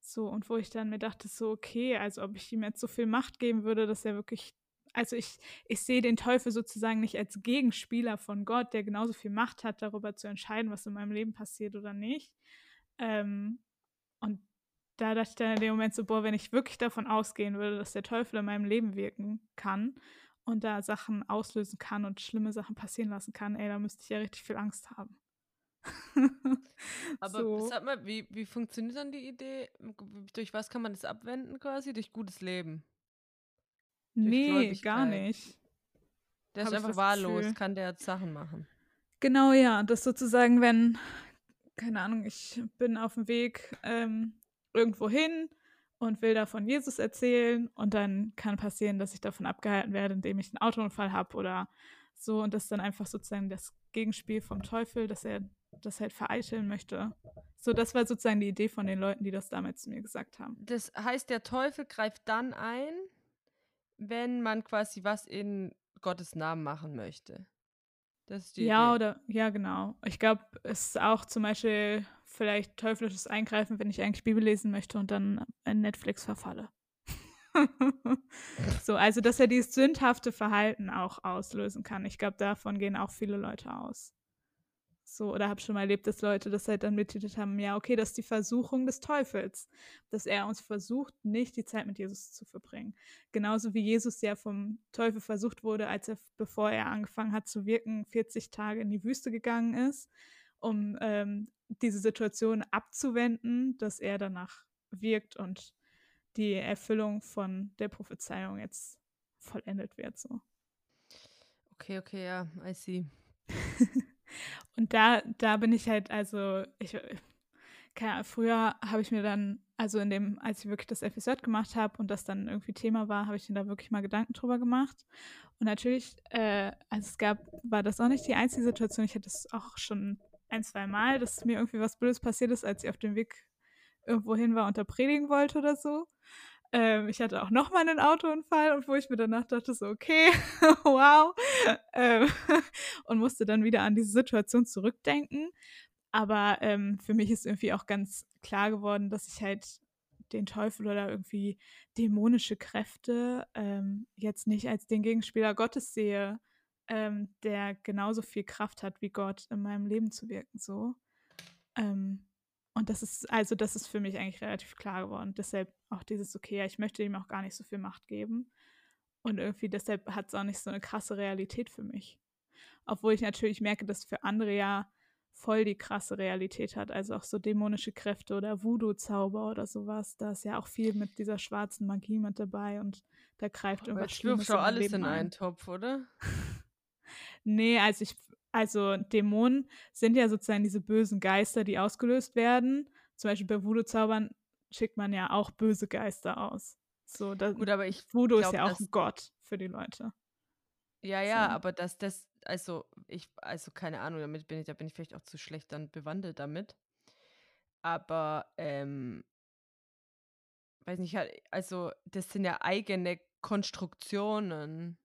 So, und wo ich dann mir dachte, so, okay, also ob ich ihm jetzt so viel Macht geben würde, dass er wirklich also ich, ich sehe den Teufel sozusagen nicht als Gegenspieler von Gott, der genauso viel Macht hat, darüber zu entscheiden, was in meinem Leben passiert oder nicht. Ähm, und da dachte ich dann in dem Moment so, boah, wenn ich wirklich davon ausgehen würde, dass der Teufel in meinem Leben wirken kann und da Sachen auslösen kann und schlimme Sachen passieren lassen kann, ey, da müsste ich ja richtig viel Angst haben. Aber so. sag mal, wie, wie funktioniert dann die Idee? Durch was kann man das abwenden quasi? Durch gutes Leben? Nee, gar nicht. Der ist einfach wahllos, Gefühl. kann der Sachen machen. Genau, ja. Das sozusagen, wenn, keine Ahnung, ich bin auf dem Weg ähm, irgendwo hin und will da von Jesus erzählen und dann kann passieren, dass ich davon abgehalten werde, indem ich einen Autounfall habe oder so und das ist dann einfach sozusagen das Gegenspiel vom Teufel, dass er das halt vereiteln möchte. So, das war sozusagen die Idee von den Leuten, die das damals zu mir gesagt haben. Das heißt, der Teufel greift dann ein, wenn man quasi was in Gottes Namen machen möchte. Das ist die ja, Idee. oder ja, genau. Ich glaube, es ist auch zum Beispiel vielleicht teuflisches Eingreifen, wenn ich eigentlich Bibel lesen möchte und dann in Netflix verfalle. so, also dass er dieses sündhafte Verhalten auch auslösen kann. Ich glaube, davon gehen auch viele Leute aus. So, oder habe schon mal erlebt, dass Leute das halt dann betitelt haben, ja, okay, das ist die Versuchung des Teufels, dass er uns versucht, nicht die Zeit mit Jesus zu verbringen. Genauso wie Jesus ja vom Teufel versucht wurde, als er, bevor er angefangen hat zu wirken, 40 Tage in die Wüste gegangen ist, um ähm, diese Situation abzuwenden, dass er danach wirkt und die Erfüllung von der Prophezeiung jetzt vollendet wird. So. Okay, okay, ja, I see. Und da, da bin ich halt, also, ich, keine, früher habe ich mir dann, also in dem, als ich wirklich das FSJ gemacht habe und das dann irgendwie Thema war, habe ich mir da wirklich mal Gedanken drüber gemacht. Und natürlich, äh, also es gab, war das auch nicht die einzige Situation, ich hatte es auch schon ein, zwei Mal, dass mir irgendwie was Blödes passiert ist, als ich auf dem Weg irgendwo hin war und da predigen wollte oder so. Ähm, ich hatte auch nochmal einen Autounfall und wo ich mir danach dachte, so, okay, wow. Ähm, und musste dann wieder an diese Situation zurückdenken. Aber ähm, für mich ist irgendwie auch ganz klar geworden, dass ich halt den Teufel oder irgendwie dämonische Kräfte ähm, jetzt nicht als den Gegenspieler Gottes sehe, ähm, der genauso viel Kraft hat wie Gott in meinem Leben zu wirken. So. Ähm, und das ist, also das ist für mich eigentlich relativ klar geworden. Deshalb auch dieses, okay, ja, ich möchte ihm auch gar nicht so viel Macht geben. Und irgendwie deshalb hat es auch nicht so eine krasse Realität für mich. Obwohl ich natürlich merke, dass für andere ja voll die krasse Realität hat. Also auch so dämonische Kräfte oder Voodoo-Zauber oder sowas. Da ist ja auch viel mit dieser schwarzen Magie mit dabei und da greift irgendwas Schlimmes schon alles Leben in einen Topf, oder? nee, also ich also Dämonen sind ja sozusagen diese bösen Geister, die ausgelöst werden. Zum Beispiel bei Voodoo-Zaubern schickt man ja auch böse Geister aus. So, das, Gut, aber ich Voodoo glaub, ist ja auch ein Gott für die Leute. Ja, ja, so. aber das, das, also ich, also keine Ahnung, damit bin ich, da bin ich vielleicht auch zu schlecht dann bewandelt damit. Aber, ähm, weiß nicht, halt, also das sind ja eigene Konstruktionen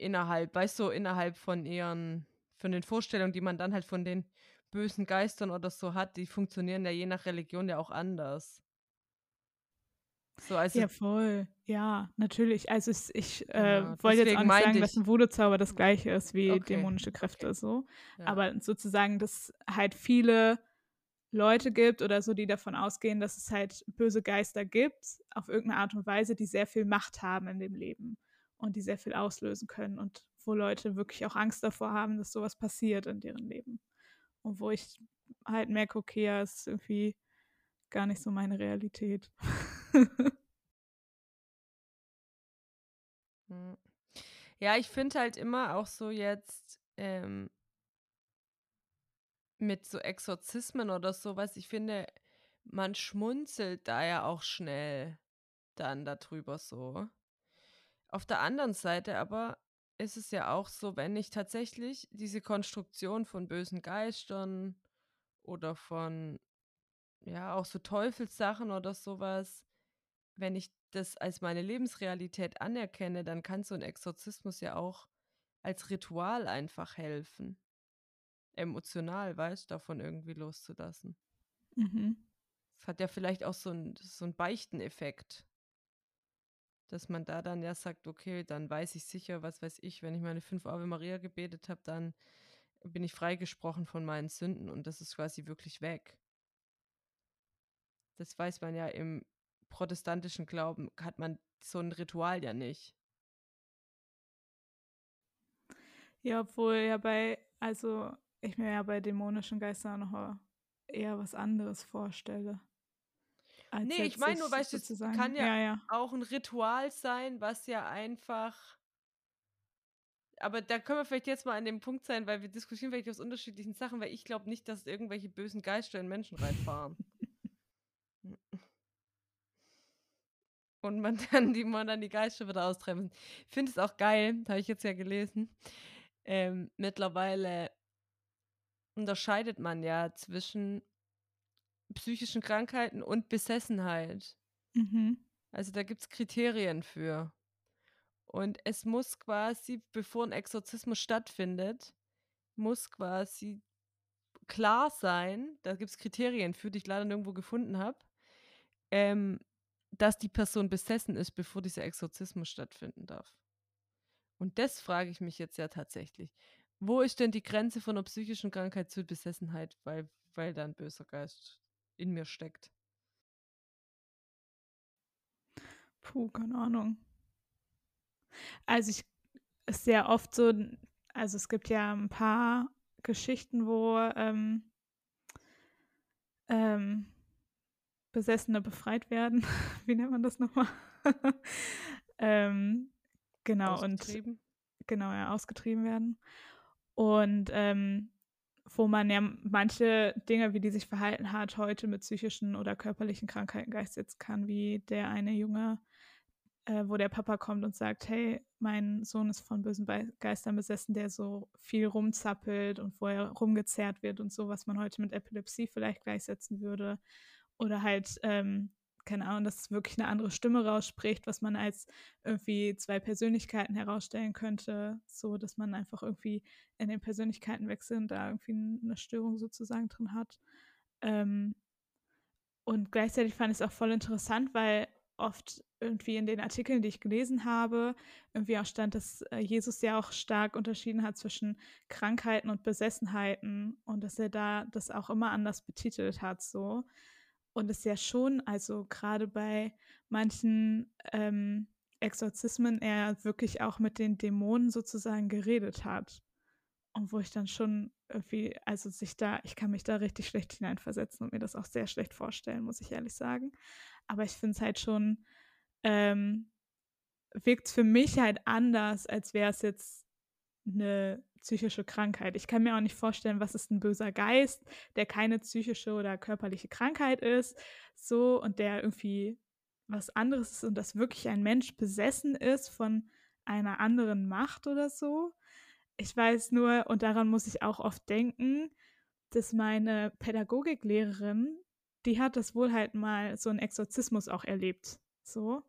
innerhalb, weißt du, innerhalb von ihren, von den Vorstellungen, die man dann halt von den bösen Geistern oder so hat, die funktionieren ja je nach Religion ja auch anders. So, also, ja, voll. Ja, natürlich. Also ich äh, ja, wollte jetzt auch nicht sagen, ich. dass ein Voodoo-Zauber das gleiche ist wie okay. dämonische Kräfte okay. so. Ja. Aber sozusagen, dass halt viele Leute gibt oder so, die davon ausgehen, dass es halt böse Geister gibt, auf irgendeine Art und Weise, die sehr viel Macht haben in dem Leben und die sehr viel auslösen können und wo Leute wirklich auch Angst davor haben, dass sowas passiert in deren Leben. Und wo ich halt merke, okay, ja, ist irgendwie gar nicht so meine Realität. Hm. Ja, ich finde halt immer auch so jetzt ähm, mit so Exorzismen oder sowas, ich finde, man schmunzelt da ja auch schnell dann darüber so. Auf der anderen Seite aber ist es ja auch so, wenn ich tatsächlich diese Konstruktion von bösen Geistern oder von, ja, auch so Teufelssachen oder sowas, wenn ich das als meine Lebensrealität anerkenne, dann kann so ein Exorzismus ja auch als Ritual einfach helfen. Emotional, weißt du, davon irgendwie loszulassen. Mhm. Das hat ja vielleicht auch so ein, so ein Beichteneffekt dass man da dann ja sagt, okay, dann weiß ich sicher, was weiß ich, wenn ich meine fünf Ave Maria gebetet habe, dann bin ich freigesprochen von meinen Sünden und das ist quasi wirklich weg. Das weiß man ja im protestantischen Glauben, hat man so ein Ritual ja nicht. Ja, obwohl ja bei, also ich mir ja bei dämonischen Geistern noch eher was anderes vorstelle. Nee, ich meine nur, weißt du, es kann ja, ja, ja, auch ein Ritual sein, was ja einfach. Aber da können wir vielleicht jetzt mal an dem Punkt sein, weil wir diskutieren vielleicht aus unterschiedlichen Sachen, weil ich glaube nicht, dass irgendwelche bösen Geister in Menschen reinfahren. Und man dann die, man dann die Geister wieder austreiben. Ich finde es auch geil, habe ich jetzt ja gelesen. Ähm, mittlerweile unterscheidet man ja zwischen psychischen Krankheiten und Besessenheit. Mhm. Also da gibt es Kriterien für. Und es muss quasi, bevor ein Exorzismus stattfindet, muss quasi klar sein, da gibt es Kriterien für, die ich leider nirgendwo gefunden habe, ähm, dass die Person besessen ist, bevor dieser Exorzismus stattfinden darf. Und das frage ich mich jetzt ja tatsächlich. Wo ist denn die Grenze von einer psychischen Krankheit zur Besessenheit, weil, weil da ein böser Geist in mir steckt? Puh, keine Ahnung. Also ich ist sehr oft so, also es gibt ja ein paar Geschichten, wo ähm, ähm, Besessene befreit werden. Wie nennt man das nochmal? ähm, genau, und genau, ja, ausgetrieben werden. Und ähm, wo man ja manche Dinge, wie die sich verhalten hat, heute mit psychischen oder körperlichen Krankheiten gleichsetzen kann, wie der eine Junge, äh, wo der Papa kommt und sagt, hey, mein Sohn ist von bösen Geistern besessen, der so viel rumzappelt und wo er rumgezerrt wird und so, was man heute mit Epilepsie vielleicht gleichsetzen würde. Oder halt ähm, keine Ahnung, dass es wirklich eine andere Stimme rausspricht, was man als irgendwie zwei Persönlichkeiten herausstellen könnte, so dass man einfach irgendwie in den Persönlichkeiten wechselt und da irgendwie eine Störung sozusagen drin hat. Ähm, und gleichzeitig fand ich es auch voll interessant, weil oft irgendwie in den Artikeln, die ich gelesen habe, irgendwie auch stand, dass äh, Jesus ja auch stark unterschieden hat zwischen Krankheiten und Besessenheiten und dass er da das auch immer anders betitelt hat, so. Und es ja schon, also gerade bei manchen ähm, Exorzismen, er wirklich auch mit den Dämonen sozusagen geredet hat. Und wo ich dann schon irgendwie, also sich da, ich kann mich da richtig schlecht hineinversetzen und mir das auch sehr schlecht vorstellen, muss ich ehrlich sagen. Aber ich finde es halt schon, ähm, wirkt für mich halt anders, als wäre es jetzt eine psychische Krankheit. Ich kann mir auch nicht vorstellen, was ist ein böser Geist, der keine psychische oder körperliche Krankheit ist, so und der irgendwie was anderes ist und dass wirklich ein Mensch besessen ist von einer anderen Macht oder so. Ich weiß nur, und daran muss ich auch oft denken, dass meine Pädagogiklehrerin, die hat das wohl halt mal so einen Exorzismus auch erlebt. So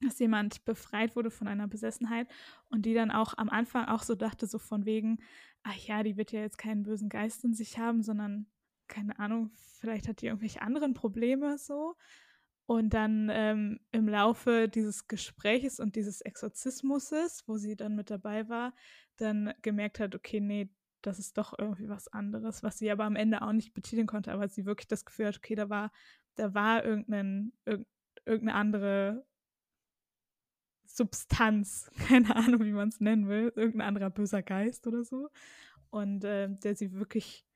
dass jemand befreit wurde von einer Besessenheit und die dann auch am Anfang auch so dachte, so von wegen, ach ja, die wird ja jetzt keinen bösen Geist in sich haben, sondern keine Ahnung, vielleicht hat die irgendwelche anderen Probleme so. Und dann ähm, im Laufe dieses Gespräches und dieses Exorzismuses, wo sie dann mit dabei war, dann gemerkt hat, okay, nee, das ist doch irgendwie was anderes, was sie aber am Ende auch nicht betiteln konnte, aber sie wirklich das Gefühl hat, okay, da war, da war irgendein, irgendeine andere Substanz, keine Ahnung, wie man es nennen will, irgendein anderer böser Geist oder so. Und äh, der sie wirklich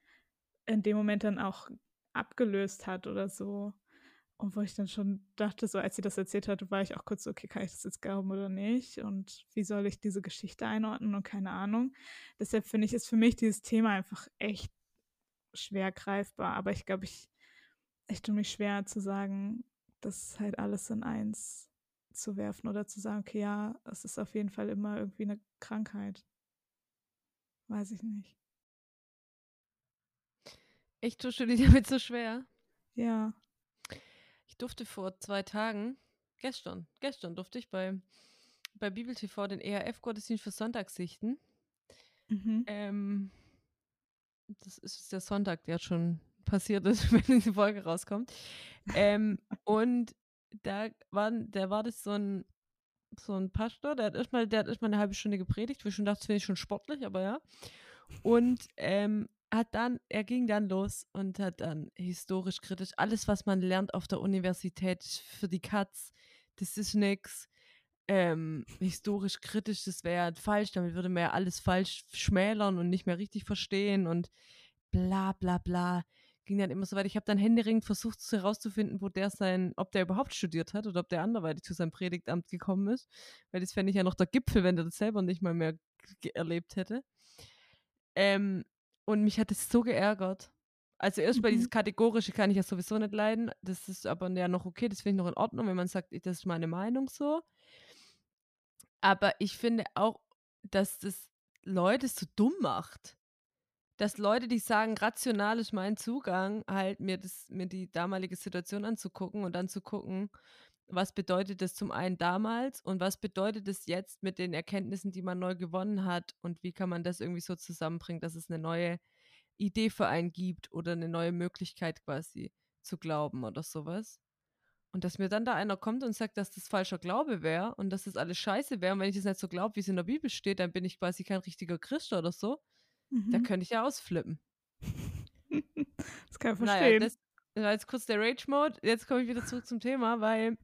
in dem Moment dann auch abgelöst hat oder so. Und wo ich dann schon dachte, so als sie das erzählt hatte, war ich auch kurz so, okay, kann ich das jetzt glauben oder nicht? Und wie soll ich diese Geschichte einordnen und keine Ahnung. Deshalb finde ich, ist für mich dieses Thema einfach echt schwer greifbar. Aber ich glaube, ich, ich tue mich schwer zu sagen, das ist halt alles in eins zu werfen oder zu sagen, okay, ja, es ist auf jeden Fall immer irgendwie eine Krankheit. Weiß ich nicht. Ich tue schon damit so schwer. Ja. Ich durfte vor zwei Tagen, gestern, gestern durfte ich bei, bei Bibel TV den ERF-Gottesdienst für Sonntag sichten. Mhm. Ähm, das ist der Sonntag, der schon passiert ist, wenn diese Folge rauskommt. ähm, und da war, der war das so ein, so ein Pastor, der hat erstmal, der hat erstmal eine halbe Stunde gepredigt, wo ich schon dachte, das finde ich schon sportlich, aber ja. Und ähm, hat dann, er ging dann los und hat dann historisch kritisch alles, was man lernt auf der Universität für die Katz, das ist nix. Ähm, historisch kritisch, das wäre falsch, damit würde man ja alles falsch schmälern und nicht mehr richtig verstehen und bla bla bla. Ging dann immer so weit. Ich habe dann händeringend versucht herauszufinden, wo der sein, ob der überhaupt studiert hat oder ob der anderweitig zu seinem Predigtamt gekommen ist. Weil das fände ich ja noch der Gipfel, wenn der das selber nicht mal mehr erlebt hätte. Ähm, und mich hat es so geärgert. Also erst mhm. dieses Kategorische kann ich ja sowieso nicht leiden. Das ist aber ja noch okay, das finde ich noch in Ordnung, wenn man sagt, das ist meine Meinung so. Aber ich finde auch, dass das Leute so dumm macht. Dass Leute, die sagen, rational ist mein Zugang, halt mir, das, mir die damalige Situation anzugucken und dann zu gucken, was bedeutet das zum einen damals und was bedeutet es jetzt mit den Erkenntnissen, die man neu gewonnen hat und wie kann man das irgendwie so zusammenbringen, dass es eine neue Idee für einen gibt oder eine neue Möglichkeit quasi zu glauben oder sowas. Und dass mir dann da einer kommt und sagt, dass das falscher Glaube wäre und dass das alles scheiße wäre und wenn ich das nicht so glaube, wie es in der Bibel steht, dann bin ich quasi kein richtiger Christ oder so. Mhm. Da könnte ich ja ausflippen. das kann ich verstehen. Naja, das war jetzt kurz der Rage-Mode. Jetzt komme ich wieder zurück zum Thema, weil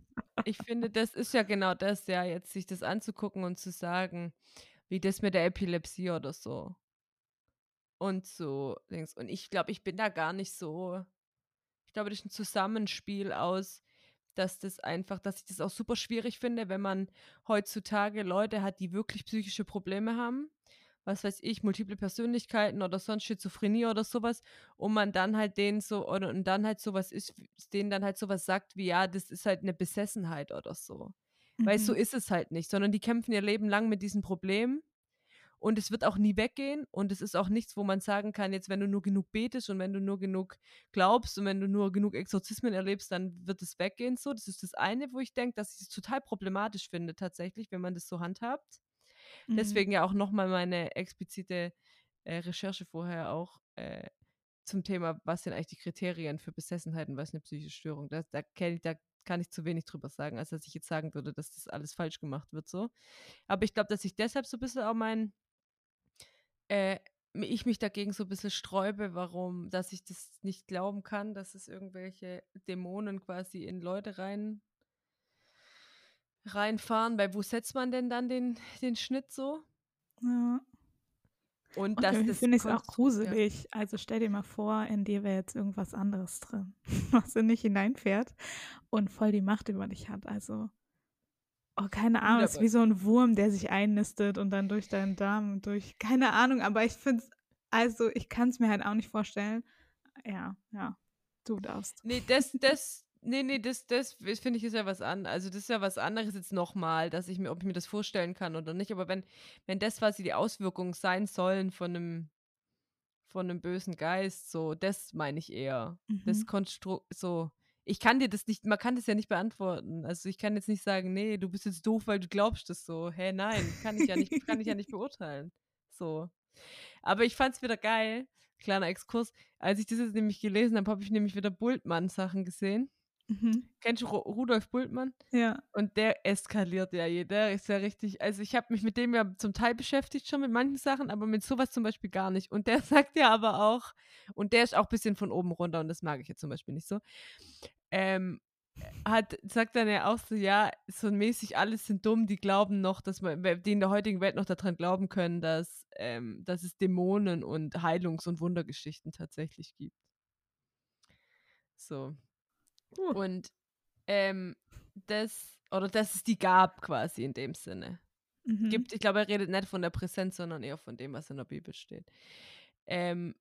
ich finde, das ist ja genau das, ja, jetzt sich das anzugucken und zu sagen, wie das mit der Epilepsie oder so. Und so links. Und ich glaube, ich bin da gar nicht so. Ich glaube, das ist ein Zusammenspiel aus, dass das einfach, dass ich das auch super schwierig finde, wenn man heutzutage Leute hat, die wirklich psychische Probleme haben was weiß ich, multiple Persönlichkeiten oder sonst Schizophrenie oder sowas und man dann halt denen so, oder und dann halt sowas ist, denen dann halt sowas sagt wie, ja, das ist halt eine Besessenheit oder so. Mhm. Weil so ist es halt nicht, sondern die kämpfen ihr Leben lang mit diesem Problem und es wird auch nie weggehen und es ist auch nichts, wo man sagen kann, jetzt wenn du nur genug betest und wenn du nur genug glaubst und wenn du nur genug Exorzismen erlebst, dann wird es weggehen so. Das ist das eine, wo ich denke, dass ich es total problematisch finde tatsächlich, wenn man das so handhabt. Mhm. Deswegen ja auch nochmal meine explizite äh, Recherche vorher auch äh, zum Thema, was sind eigentlich die Kriterien für Besessenheit und was ist eine psychische Störung. Da, da, ich, da kann ich zu wenig drüber sagen, als dass ich jetzt sagen würde, dass das alles falsch gemacht wird so. Aber ich glaube, dass ich deshalb so ein bisschen auch mein, äh, ich mich dagegen so ein bisschen sträube, warum, dass ich das nicht glauben kann, dass es irgendwelche Dämonen quasi in Leute rein reinfahren, weil wo setzt man denn dann den, den Schnitt so? Ja. Und das, das finde ich auch gruselig. Ja. Also stell dir mal vor, in dir wäre jetzt irgendwas anderes drin, was in dich hineinfährt und voll die Macht über dich hat. Also, oh, keine Ahnung, es ist wie so ein Wurm, der sich einnistet und dann durch deinen Darm durch. Keine Ahnung, aber ich finde es, also ich kann es mir halt auch nicht vorstellen. Ja, ja, du darfst. Nee, das, das, Nee, nee, das, das finde ich ist ja was an. Also das ist ja was anderes jetzt nochmal, dass ich mir, ob ich mir das vorstellen kann oder nicht. Aber wenn, wenn das quasi die Auswirkungen sein sollen von einem, von einem bösen Geist, so, das meine ich eher. Mhm. Das Konstrukt, so. Ich kann dir das nicht, man kann das ja nicht beantworten. Also ich kann jetzt nicht sagen, nee, du bist jetzt doof, weil du glaubst das so. Hä, nein, kann ich ja nicht, kann ich ja nicht beurteilen. So. Aber ich fand es wieder geil, kleiner Exkurs. Als ich das jetzt nämlich gelesen habe, habe ich nämlich wieder Bultmann-Sachen gesehen. Mhm. Kennst du Rudolf Bultmann? Ja. Und der eskaliert ja Der ist ja richtig. Also, ich habe mich mit dem ja zum Teil beschäftigt, schon mit manchen Sachen, aber mit sowas zum Beispiel gar nicht. Und der sagt ja aber auch, und der ist auch ein bisschen von oben runter, und das mag ich jetzt zum Beispiel nicht so. Ähm, hat, sagt dann ja auch so, ja, so mäßig alles sind dumm, die glauben noch, dass man, die in der heutigen Welt noch daran glauben können, dass, ähm, dass es Dämonen und Heilungs- und Wundergeschichten tatsächlich gibt. So. Uh. Und ähm, das, oder dass es die gab quasi in dem Sinne. Mhm. Gibt, ich glaube, er redet nicht von der Präsenz, sondern eher von dem, was in der Bibel steht. Ähm,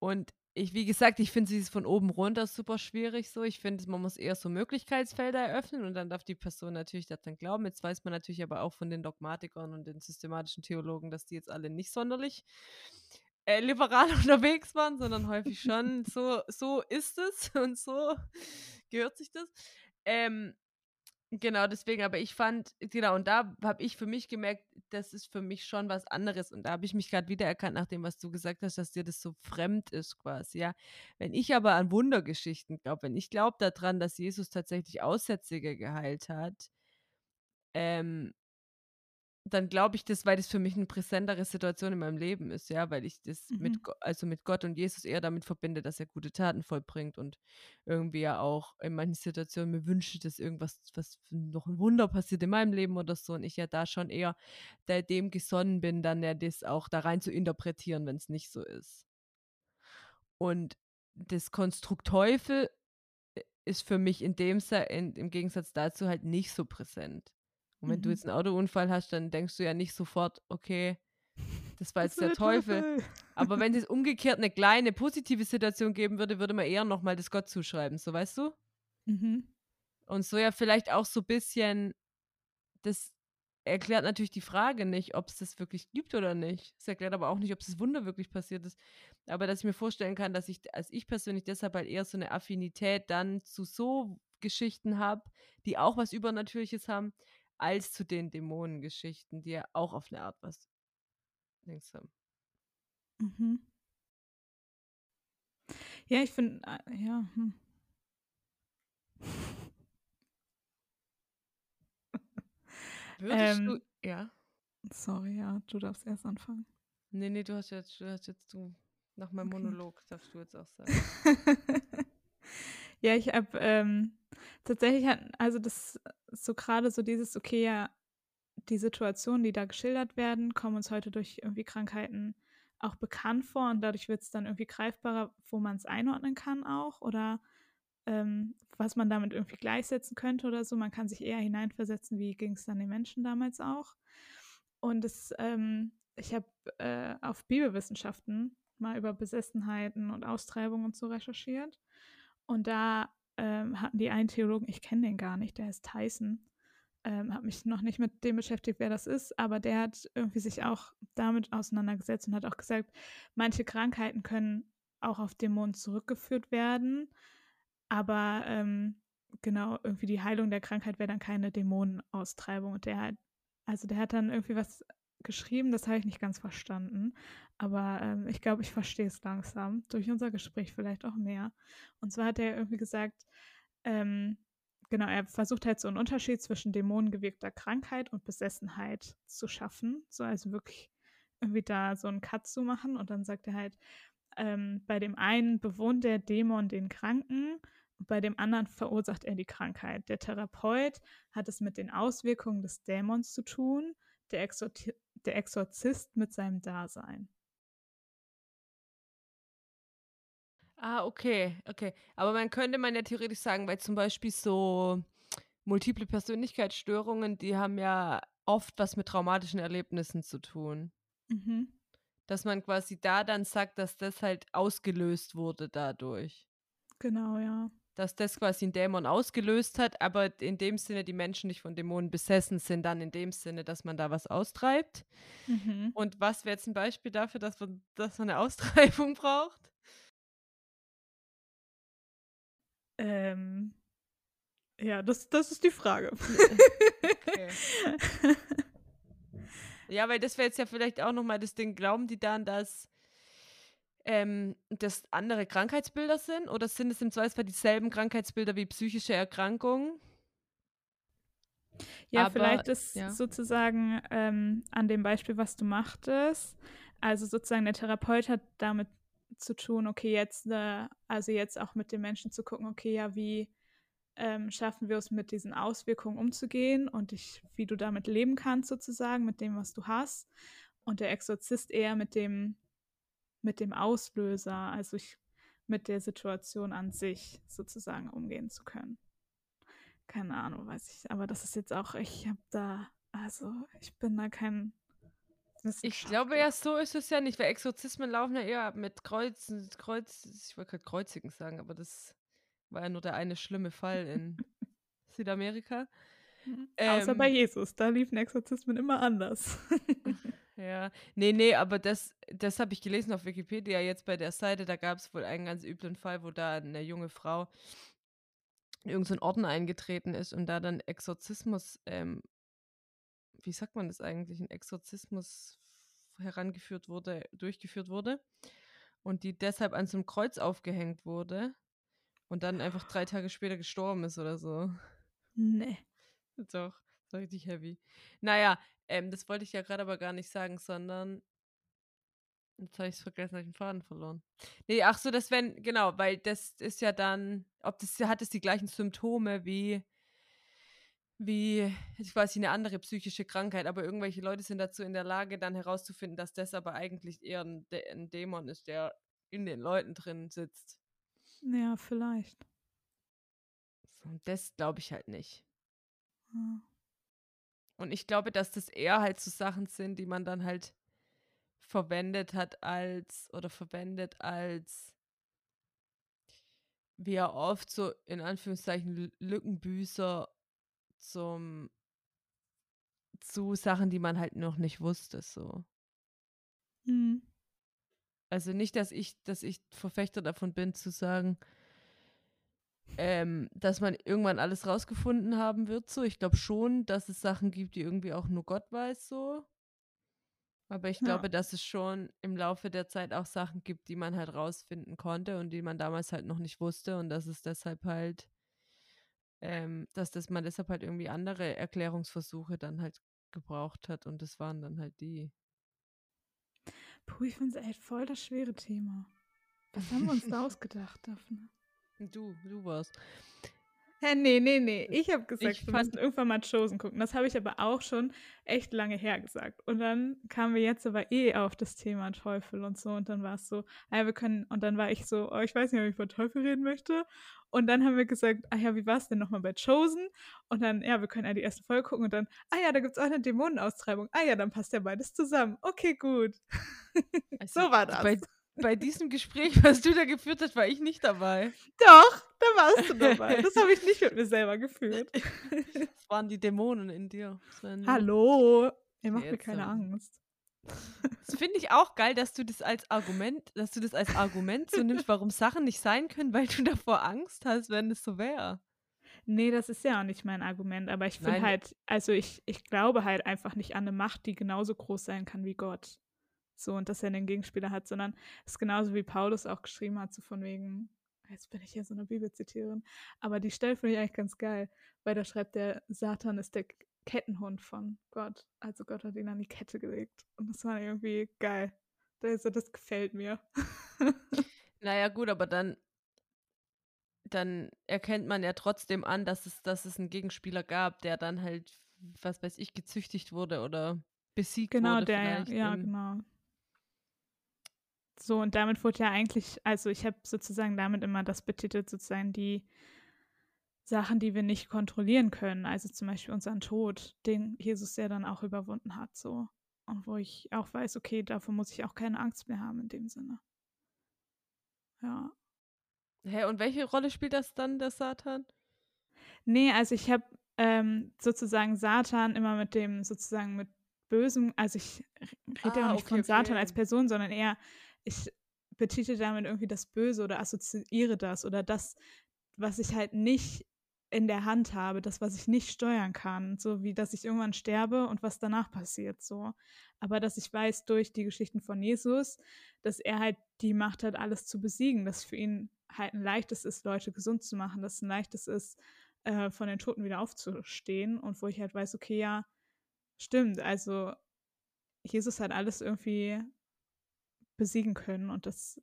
und ich, wie gesagt, ich finde es von oben runter super schwierig so. Ich finde, man muss eher so Möglichkeitsfelder eröffnen und dann darf die Person natürlich daran glauben. Jetzt weiß man natürlich aber auch von den Dogmatikern und den systematischen Theologen, dass die jetzt alle nicht sonderlich äh, liberal unterwegs waren, sondern häufig schon so, so ist es und so gehört sich das. Ähm, genau, deswegen, aber ich fand, genau, und da habe ich für mich gemerkt, das ist für mich schon was anderes. Und da habe ich mich gerade wiedererkannt, nach dem, was du gesagt hast, dass dir das so fremd ist, quasi, ja. Wenn ich aber an Wundergeschichten glaube, wenn ich glaube daran, dass Jesus tatsächlich Aussätzige geheilt hat, ähm, dann glaube ich das, weil das für mich eine präsentere Situation in meinem Leben ist, ja, weil ich das Mhm. mit, also mit Gott und Jesus eher damit verbinde, dass er gute Taten vollbringt und irgendwie ja auch in manchen Situationen mir wünsche, dass irgendwas, was noch ein Wunder passiert in meinem Leben oder so und ich ja da schon eher da dem gesonnen bin, dann ja das auch da rein zu interpretieren, wenn es nicht so ist. Und das Konstrukt Teufel äh, ist für mich in dem in, im Gegensatz dazu halt nicht so präsent. Und wenn du Mhm. jetzt einen Autounfall hast, dann denkst du ja nicht sofort, okay, das war Das jetzt war der Teufel. Aber wenn es umgekehrt eine kleine positive Situation geben würde, würde man eher nochmal das Gott zuschreiben, so weißt du? Mhm. Und so ja vielleicht auch so ein bisschen, das erklärt natürlich die Frage nicht, ob es das wirklich gibt oder nicht. Es erklärt aber auch nicht, ob das Wunder wirklich passiert ist. Aber dass ich mir vorstellen kann, dass ich, als ich persönlich deshalb halt eher so eine Affinität dann zu so Geschichten habe, die auch was Übernatürliches haben, als zu den Dämonengeschichten, die ja auch auf eine Art was Dings haben. Mhm. Ja, ich finde, äh, ja. Hm. Würdest du, Ähm. ja? Sorry, ja, du darfst erst anfangen. Nee, nee, du hast jetzt, du hast jetzt du, nach meinem Okay. Monolog darfst du jetzt auch sagen. Ja, ich habe ähm, tatsächlich, also das so gerade so dieses, okay, ja, die Situationen, die da geschildert werden, kommen uns heute durch irgendwie Krankheiten auch bekannt vor und dadurch wird es dann irgendwie greifbarer, wo man es einordnen kann auch oder ähm, was man damit irgendwie gleichsetzen könnte oder so. Man kann sich eher hineinversetzen, wie ging es dann den Menschen damals auch. Und es, ähm, ich habe äh, auf Bibelwissenschaften mal über Besessenheiten und Austreibungen und so recherchiert. Und da ähm, hatten die einen Theologen, ich kenne den gar nicht, der heißt Tyson, ähm, habe mich noch nicht mit dem beschäftigt, wer das ist, aber der hat irgendwie sich auch damit auseinandergesetzt und hat auch gesagt, manche Krankheiten können auch auf Dämonen zurückgeführt werden, aber ähm, genau, irgendwie die Heilung der Krankheit wäre dann keine Dämonenaustreibung. Und der hat, also der hat dann irgendwie was geschrieben, das habe ich nicht ganz verstanden, aber ähm, ich glaube, ich verstehe es langsam, durch unser Gespräch vielleicht auch mehr. Und zwar hat er irgendwie gesagt, ähm, genau, er versucht halt so einen Unterschied zwischen dämonengewirkter Krankheit und Besessenheit zu schaffen. So, also wirklich irgendwie da so einen Cut zu machen. Und dann sagt er halt, ähm, bei dem einen bewohnt der Dämon den Kranken bei dem anderen verursacht er die Krankheit. Der Therapeut hat es mit den Auswirkungen des Dämons zu tun, der, Exorti der Exorzist mit seinem Dasein. Ah, okay, okay. Aber man könnte man ja theoretisch sagen, weil zum Beispiel so multiple Persönlichkeitsstörungen, die haben ja oft was mit traumatischen Erlebnissen zu tun. Mhm. Dass man quasi da dann sagt, dass das halt ausgelöst wurde dadurch. Genau, ja. Dass das quasi ein Dämon ausgelöst hat, aber in dem Sinne die Menschen nicht von Dämonen besessen sind, dann in dem Sinne, dass man da was austreibt. Mhm. Und was wäre jetzt ein Beispiel dafür, dass man, dass man eine Austreibung braucht? Ähm, ja, das, das ist die Frage. Okay. Ja, weil das wäre jetzt ja vielleicht auch nochmal das Ding, glauben die dann, dass ähm, das andere Krankheitsbilder sind? Oder sind es im Zweifelsfall dieselben Krankheitsbilder wie psychische Erkrankungen? Ja, Aber, vielleicht ist ja. sozusagen ähm, an dem Beispiel, was du machtest, also sozusagen der Therapeut hat damit zu tun, okay, jetzt, äh, also jetzt auch mit den Menschen zu gucken, okay, ja, wie ähm, schaffen wir es mit diesen Auswirkungen umzugehen und ich, wie du damit leben kannst, sozusagen, mit dem, was du hast. Und der Exorzist eher mit dem, mit dem Auslöser, also ich, mit der Situation an sich sozusagen umgehen zu können. Keine Ahnung, weiß ich. Aber das ist jetzt auch, ich habe da, also ich bin da kein. Ich glaube ja, so ist es ja nicht, weil Exorzismen laufen ja eher mit Kreuzen, Kreuz, ich wollte gerade Kreuzigen sagen, aber das war ja nur der eine schlimme Fall in Südamerika. Außer Ähm, bei Jesus, da liefen Exorzismen immer anders. Ja, nee, nee, aber das, das habe ich gelesen auf Wikipedia jetzt bei der Seite. Da gab es wohl einen ganz üblen Fall, wo da eine junge Frau in irgendeinen Orden eingetreten ist und da dann Exorzismus, ähm, wie sagt man das eigentlich, ein Exorzismus herangeführt wurde, durchgeführt wurde und die deshalb an so einem Kreuz aufgehängt wurde und dann einfach drei Tage später gestorben ist oder so. nee. Doch. So richtig heavy. Naja, ähm, das wollte ich ja gerade aber gar nicht sagen, sondern jetzt habe ich es vergessen, habe ich den Faden verloren. Nee, ach so, das wenn, genau, weil das ist ja dann, ob das hat es die gleichen Symptome wie wie quasi eine andere psychische Krankheit, aber irgendwelche Leute sind dazu in der Lage, dann herauszufinden, dass das aber eigentlich eher ein, ein Dämon ist, der in den Leuten drin sitzt. Ja, vielleicht. So, das glaube ich halt nicht. Ja. Und ich glaube, dass das eher halt so Sachen sind, die man dann halt verwendet hat als oder verwendet als wie er oft so in Anführungszeichen Lückenbüßer zum zu Sachen, die man halt noch nicht wusste, so. Mhm. Also nicht, dass ich, dass ich Verfechter davon bin, zu sagen, ähm, dass man irgendwann alles rausgefunden haben wird, so. Ich glaube schon, dass es Sachen gibt, die irgendwie auch nur Gott weiß, so. Aber ich Ja. glaube, dass es schon im Laufe der Zeit auch Sachen gibt, die man halt rausfinden konnte und die man damals halt noch nicht wusste und dass es deshalb halt, ähm, dass das man deshalb halt irgendwie andere Erklärungsversuche dann halt gebraucht hat und das waren dann halt die. Puh, ich finde es echt voll das schwere Thema. Was haben wir uns da ausgedacht, Daphne? Du, du warst. Hä, nee, nee, nee. Ich habe gesagt, Ich wir müssen irgendwann mal Chosen gucken. Das habe ich aber auch schon echt lange her gesagt. Und dann kamen wir jetzt aber eh auf das Thema Teufel und so. Und dann war es so, ah ja, wir können, und dann war ich so, oh, ich weiß nicht, ob ich über Teufel reden möchte. Und dann haben wir gesagt, ah ja, wie war es denn nochmal bei Chosen? Und dann, ja, wir können ja die erste Folge gucken und dann, ah ja, da gibt es auch eine Dämonenaustreibung. Ah ja, dann passt ja beides zusammen. Okay, gut. Also, So war das. Bei, bei diesem Gespräch, was du da geführt hast, war ich nicht dabei. Doch, da warst du dabei. Das habe ich nicht mit mir selber gefühlt. Das waren die Dämonen in dir. Hallo. Ihr macht mir keine Angst. Das finde ich auch geil, dass du das als Argument, dass du das als Argument so nimmst, warum Sachen nicht sein können, weil du davor Angst hast, wenn es so wäre. Nee, das ist ja auch nicht mein Argument, aber ich finde halt, also ich, ich glaube halt einfach nicht an eine Macht, die genauso groß sein kann wie Gott. So, und dass er einen Gegenspieler hat, sondern es ist genauso wie Paulus auch geschrieben hat, so von wegen, jetzt bin ich hier so eine Bibelzitierin, aber die Stelle finde ich eigentlich ganz geil, weil da schreibt der, Satan ist der Kettenhund von Gott. Also Gott hat ihn an die Kette gelegt. Und das war irgendwie geil. Also das gefällt mir. Naja, gut, aber dann, dann erkennt man ja trotzdem an, dass es, dass es einen Gegenspieler gab, der dann halt, was weiß ich, gezüchtigt wurde oder besiegt Genau, wurde. der, vielleicht ja, genau. So, und damit wurde ja eigentlich, also ich habe sozusagen damit immer das betitelt, sozusagen die Sachen, die wir nicht kontrollieren können, also zum Beispiel unseren Tod, den Jesus ja dann auch überwunden hat, so. Und wo ich auch weiß, okay, davor muss ich auch keine Angst mehr haben in dem Sinne. Ja. Hä, und welche Rolle spielt das dann, der Satan? Nee, also ich habe ähm, sozusagen Satan immer mit dem, sozusagen mit Bösem, also ich rede ja Ah, auch nicht okay, von Satan okay. als Person, sondern eher, ich betitel damit irgendwie das Böse oder assoziiere das oder das, was ich halt nicht in der Hand habe, das, was ich nicht steuern kann, so wie, dass ich irgendwann sterbe und was danach passiert, so. Aber dass ich weiß durch die Geschichten von Jesus, dass er halt die Macht hat, alles zu besiegen, dass für ihn halt ein leichtes ist, Leute gesund zu machen, dass ein leichtes ist, äh, von den Toten wieder aufzustehen und wo ich halt weiß, okay, ja, stimmt, also Jesus hat alles irgendwie besiegen können und das,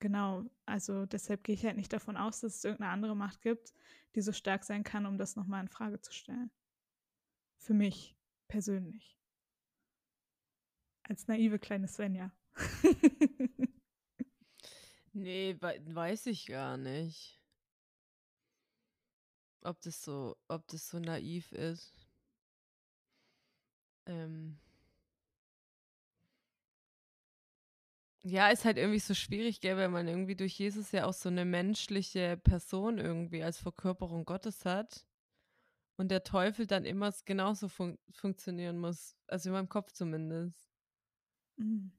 genau, also deshalb gehe ich halt nicht davon aus, dass es irgendeine andere Macht gibt, die so stark sein kann, um das nochmal in Frage zu stellen. Für mich persönlich. Als naive kleine Svenja. Nee, wei- weiß ich gar nicht. Ob das so, ob das so naiv ist. Ähm. Ja, ist halt irgendwie so schwierig, gell, weil man irgendwie durch Jesus ja auch so eine menschliche Person irgendwie als Verkörperung Gottes hat. Und der Teufel dann immer genauso fun funktionieren muss. Also in meinem Kopf zumindest. Mhm.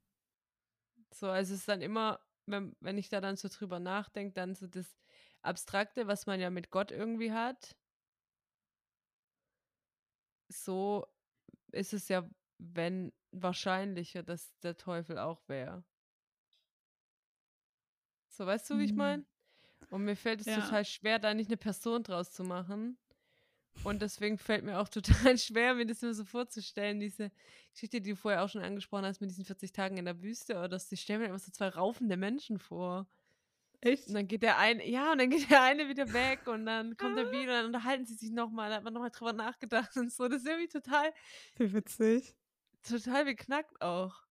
So, also es ist dann immer, wenn, wenn ich da dann so drüber nachdenke, dann so das Abstrakte, was man ja mit Gott irgendwie hat. So ist es ja, wenn wahrscheinlicher, dass der Teufel auch wäre. So, weißt du, wie ich Mhm. meine? Und mir fällt es Ja. total schwer, da nicht eine Person draus zu machen. Und deswegen fällt mir auch total schwer, mir das immer so vorzustellen, diese Geschichte, die du vorher auch schon angesprochen hast, mit diesen 40 Tagen in der Wüste, oder dass die stellen mir immer so zwei raufende Menschen vor. Echt? Und dann geht der eine, ja, und dann geht der eine wieder weg und dann kommt er wieder und dann unterhalten sie sich nochmal, da hat man nochmal drüber nachgedacht und so. Das ist irgendwie total, Wie witzig. total beknackt auch.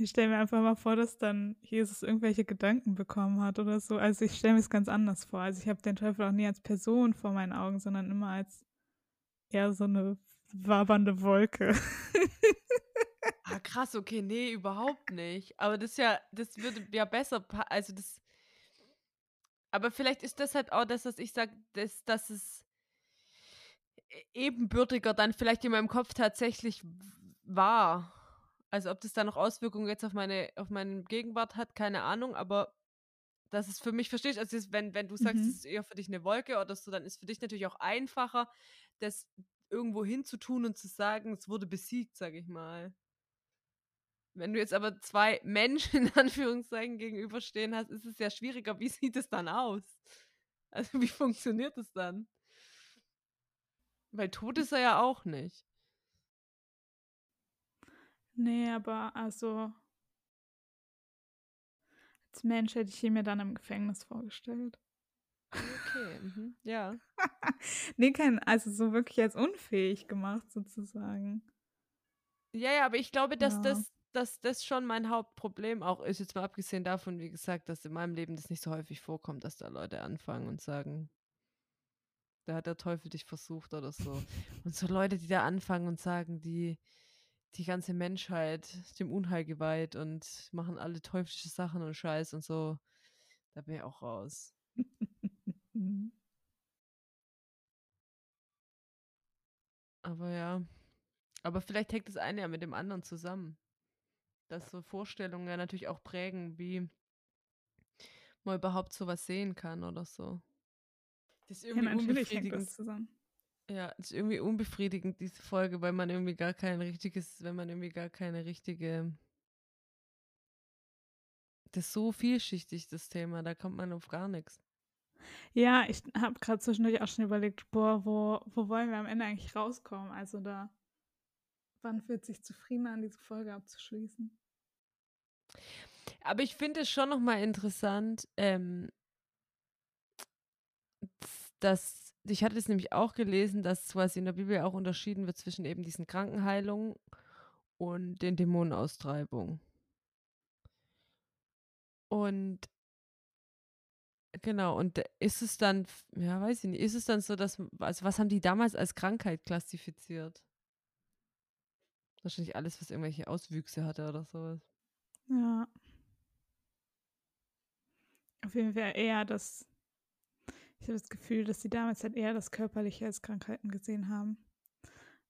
Ich stelle mir einfach mal vor, dass dann Jesus irgendwelche Gedanken bekommen hat oder so. Also ich stelle mir es ganz anders vor. Also ich habe den Teufel auch nie als Person vor meinen Augen, sondern immer als eher so eine wabernde Wolke. Ah, krass, okay, nee, überhaupt nicht. Aber das ja, das würde ja besser, also das, aber vielleicht ist das halt auch das, was ich sage, dass, dass es e- ebenbürtiger dann vielleicht in meinem Kopf tatsächlich war. Also ob das da noch Auswirkungen jetzt auf meine, auf meine Gegenwart hat, keine Ahnung, aber dass es für mich verstehst, also jetzt, wenn, wenn du sagst, Mhm. es ist eher für dich eine Wolke oder so, dann ist für dich natürlich auch einfacher, das irgendwo hinzutun und zu sagen, es wurde besiegt, sage ich mal. Wenn du jetzt aber zwei Menschen in Anführungszeichen gegenüberstehen hast, ist es ja schwieriger. Wie sieht es dann aus? Also wie funktioniert es dann? Weil tot ist er ja auch nicht. Nee, aber also als Mensch hätte ich ihn mir dann im Gefängnis vorgestellt. Okay, mhm. ja. Nee, kein, also so wirklich als unfähig gemacht sozusagen. Ja, ja, aber ich glaube, dass Ja. das, dass das schon mein Hauptproblem auch ist. Jetzt mal abgesehen davon, wie gesagt, dass in meinem Leben das nicht so häufig vorkommt, dass da Leute anfangen und sagen, da hat der Teufel dich versucht oder so. Und so Leute, die da anfangen und sagen, die die ganze Menschheit dem Unheil geweiht und machen alle teuflische Sachen und Scheiß und so. Da bin ich auch raus. Aber ja. Aber vielleicht hängt das eine ja mit dem anderen zusammen. Dass so Vorstellungen ja natürlich auch prägen, wie man überhaupt sowas sehen kann oder so. Das ist Ja, irgendwie natürlich hängt das zusammen. Ja, ist irgendwie unbefriedigend, diese Folge, weil man irgendwie gar kein richtiges, wenn man irgendwie gar keine richtige. Das ist so vielschichtig, das Thema, da kommt man auf gar nichts. Ja, ich habe gerade zwischendurch auch schon überlegt, boah, wo, wo wollen wir am Ende eigentlich rauskommen? Also da, wann fühlt sich zufrieden an, diese Folge abzuschließen? Aber ich finde es schon nochmal interessant, ähm, dass, ich hatte es nämlich auch gelesen, dass quasi in der Bibel auch unterschieden wird zwischen eben diesen Krankenheilungen und den Dämonenaustreibungen. Und genau, und ist es dann, ja, weiß ich nicht, ist es dann so, dass, also was haben die damals als Krankheit klassifiziert? Wahrscheinlich alles, was irgendwelche Auswüchse hatte oder sowas. Ja. Auf jeden Fall eher das, ich habe das Gefühl, dass sie damals halt eher das Körperliche als Krankheiten gesehen haben.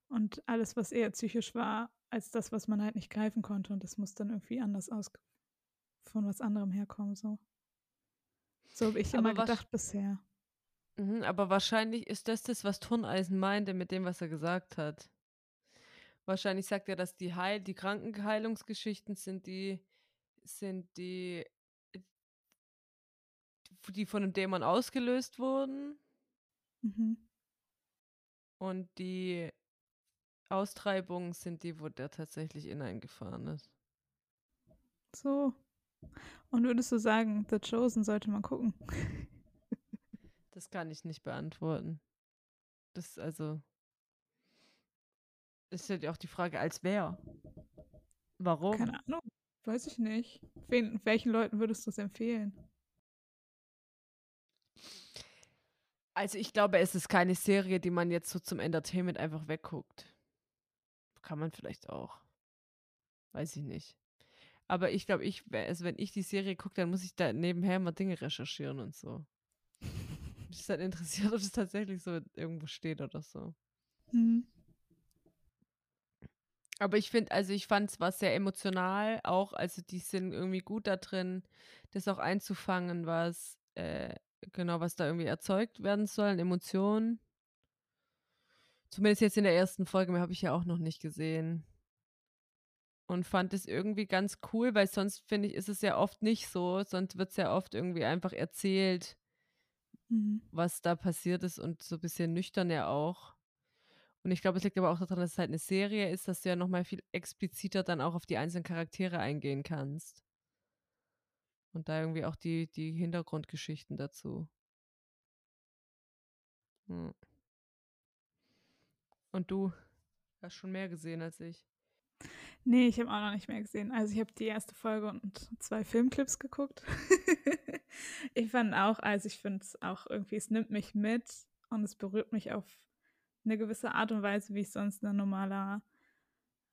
Und alles, was eher psychisch war, als das, was man halt nicht greifen konnte. Und das muss dann irgendwie anders aus von was anderem herkommen. So, so habe ich Aber immer gedacht bisher. Mhm, aber wahrscheinlich ist das das, was Turneisen meinte mit dem, was er gesagt hat. Wahrscheinlich sagt er, dass die Heil, die Krankenheilungsgeschichten sind die, sind die, die von einem Dämon ausgelöst wurden Mhm. und die Austreibungen sind die, wo der tatsächlich hineingefahren ist. So. Und würdest du sagen, The Chosen sollte man gucken? Das kann ich nicht beantworten. Das ist also. Ist ja auch die Frage, als wer? Warum? Keine Ahnung. Weiß ich nicht. Wen, welchen Leuten würdest du es empfehlen? Also ich glaube, es ist keine Serie, die man jetzt so zum Entertainment einfach wegguckt. Kann man vielleicht auch. Weiß ich nicht. Aber ich glaube, ich, also wenn ich die Serie gucke, dann muss ich da nebenher mal Dinge recherchieren und so. Mich ist halt interessiert, ob es tatsächlich so irgendwo steht oder so. Hm. Aber ich finde, also ich fand es war sehr emotional auch, also die sind irgendwie gut da drin, das auch einzufangen, was, äh, genau, was da irgendwie erzeugt werden soll, an Emotionen. Zumindest jetzt in der ersten Folge, mehr habe ich ja auch noch nicht gesehen. Und fand es irgendwie ganz cool, weil sonst finde ich, ist es ja oft nicht so, sonst wird es ja oft irgendwie einfach erzählt, Mhm. was da passiert ist und so ein bisschen nüchtern ja auch. Und ich glaube, es liegt aber auch daran, dass es halt eine Serie ist, dass du ja noch mal viel expliziter dann auch auf die einzelnen Charaktere eingehen kannst. Und da irgendwie auch die die Hintergrundgeschichten dazu. Mhm. Und du hast schon mehr gesehen als ich. Nee, ich habe auch noch nicht mehr gesehen. Also ich habe die erste Folge und zwei Filmclips geguckt. ich fand auch, also ich finde es auch irgendwie, es nimmt mich mit und es berührt mich auf eine gewisse Art und Weise, wie es sonst ein normaler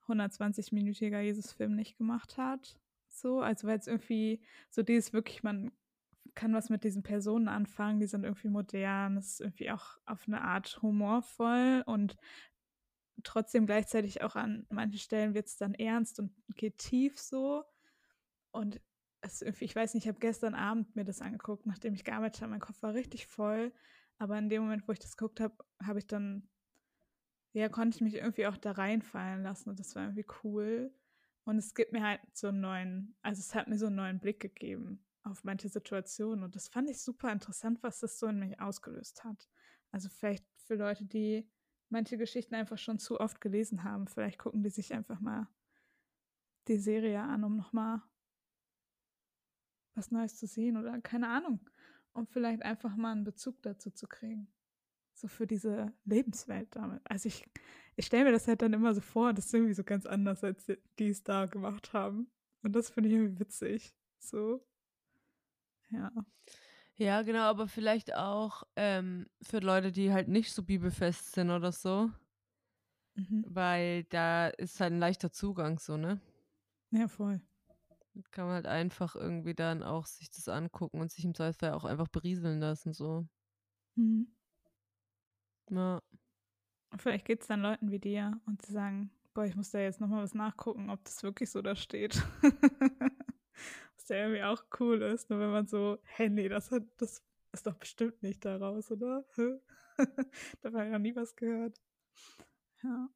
120-minütiger Jesus-Film nicht gemacht hat. So, also weil es irgendwie so dieses wirklich, man kann was mit diesen Personen anfangen, die sind irgendwie modern, es ist irgendwie auch auf eine Art humorvoll und trotzdem gleichzeitig auch an manchen Stellen wird es dann ernst und geht tief so. Und es ich weiß nicht, ich habe gestern Abend mir das angeguckt, nachdem ich gearbeitet habe. Mein Kopf war richtig voll. Aber in dem Moment, wo ich das geguckt habe, habe ich dann, ja, konnte ich mich irgendwie auch da reinfallen lassen. Und das war irgendwie cool. Und es gibt mir halt so einen neuen, also es hat mir so einen neuen Blick gegeben auf manche Situationen. Und das fand ich super interessant, was das so in mich ausgelöst hat. Also vielleicht für Leute, die manche Geschichten einfach schon zu oft gelesen haben. Vielleicht gucken die sich einfach mal die Serie an, um nochmal was Neues zu sehen oder keine Ahnung, um vielleicht einfach mal einen Bezug dazu zu kriegen. So für diese Lebenswelt damit. Also ich, ich stelle mir das halt dann immer so vor, das ist irgendwie so ganz anders, als die es da gemacht haben. Und das finde ich irgendwie witzig. So. Ja. Ja, genau, aber vielleicht auch ähm, für Leute, die halt nicht so bibelfest sind oder so. Mhm. Weil da ist halt ein leichter Zugang so, ne? Ja, voll. Kann man halt einfach irgendwie dann auch sich das angucken und sich im Zweifel auch einfach berieseln lassen, so. Mhm. Ja. Vielleicht geht es dann Leuten wie dir und sie sagen, boah, ich muss da jetzt nochmal was nachgucken, ob das wirklich so da steht. was ja irgendwie auch cool ist, nur wenn man so, hey, nee, das, hat, das ist doch bestimmt nicht daraus, oder? da war ja nie was gehört. Ja.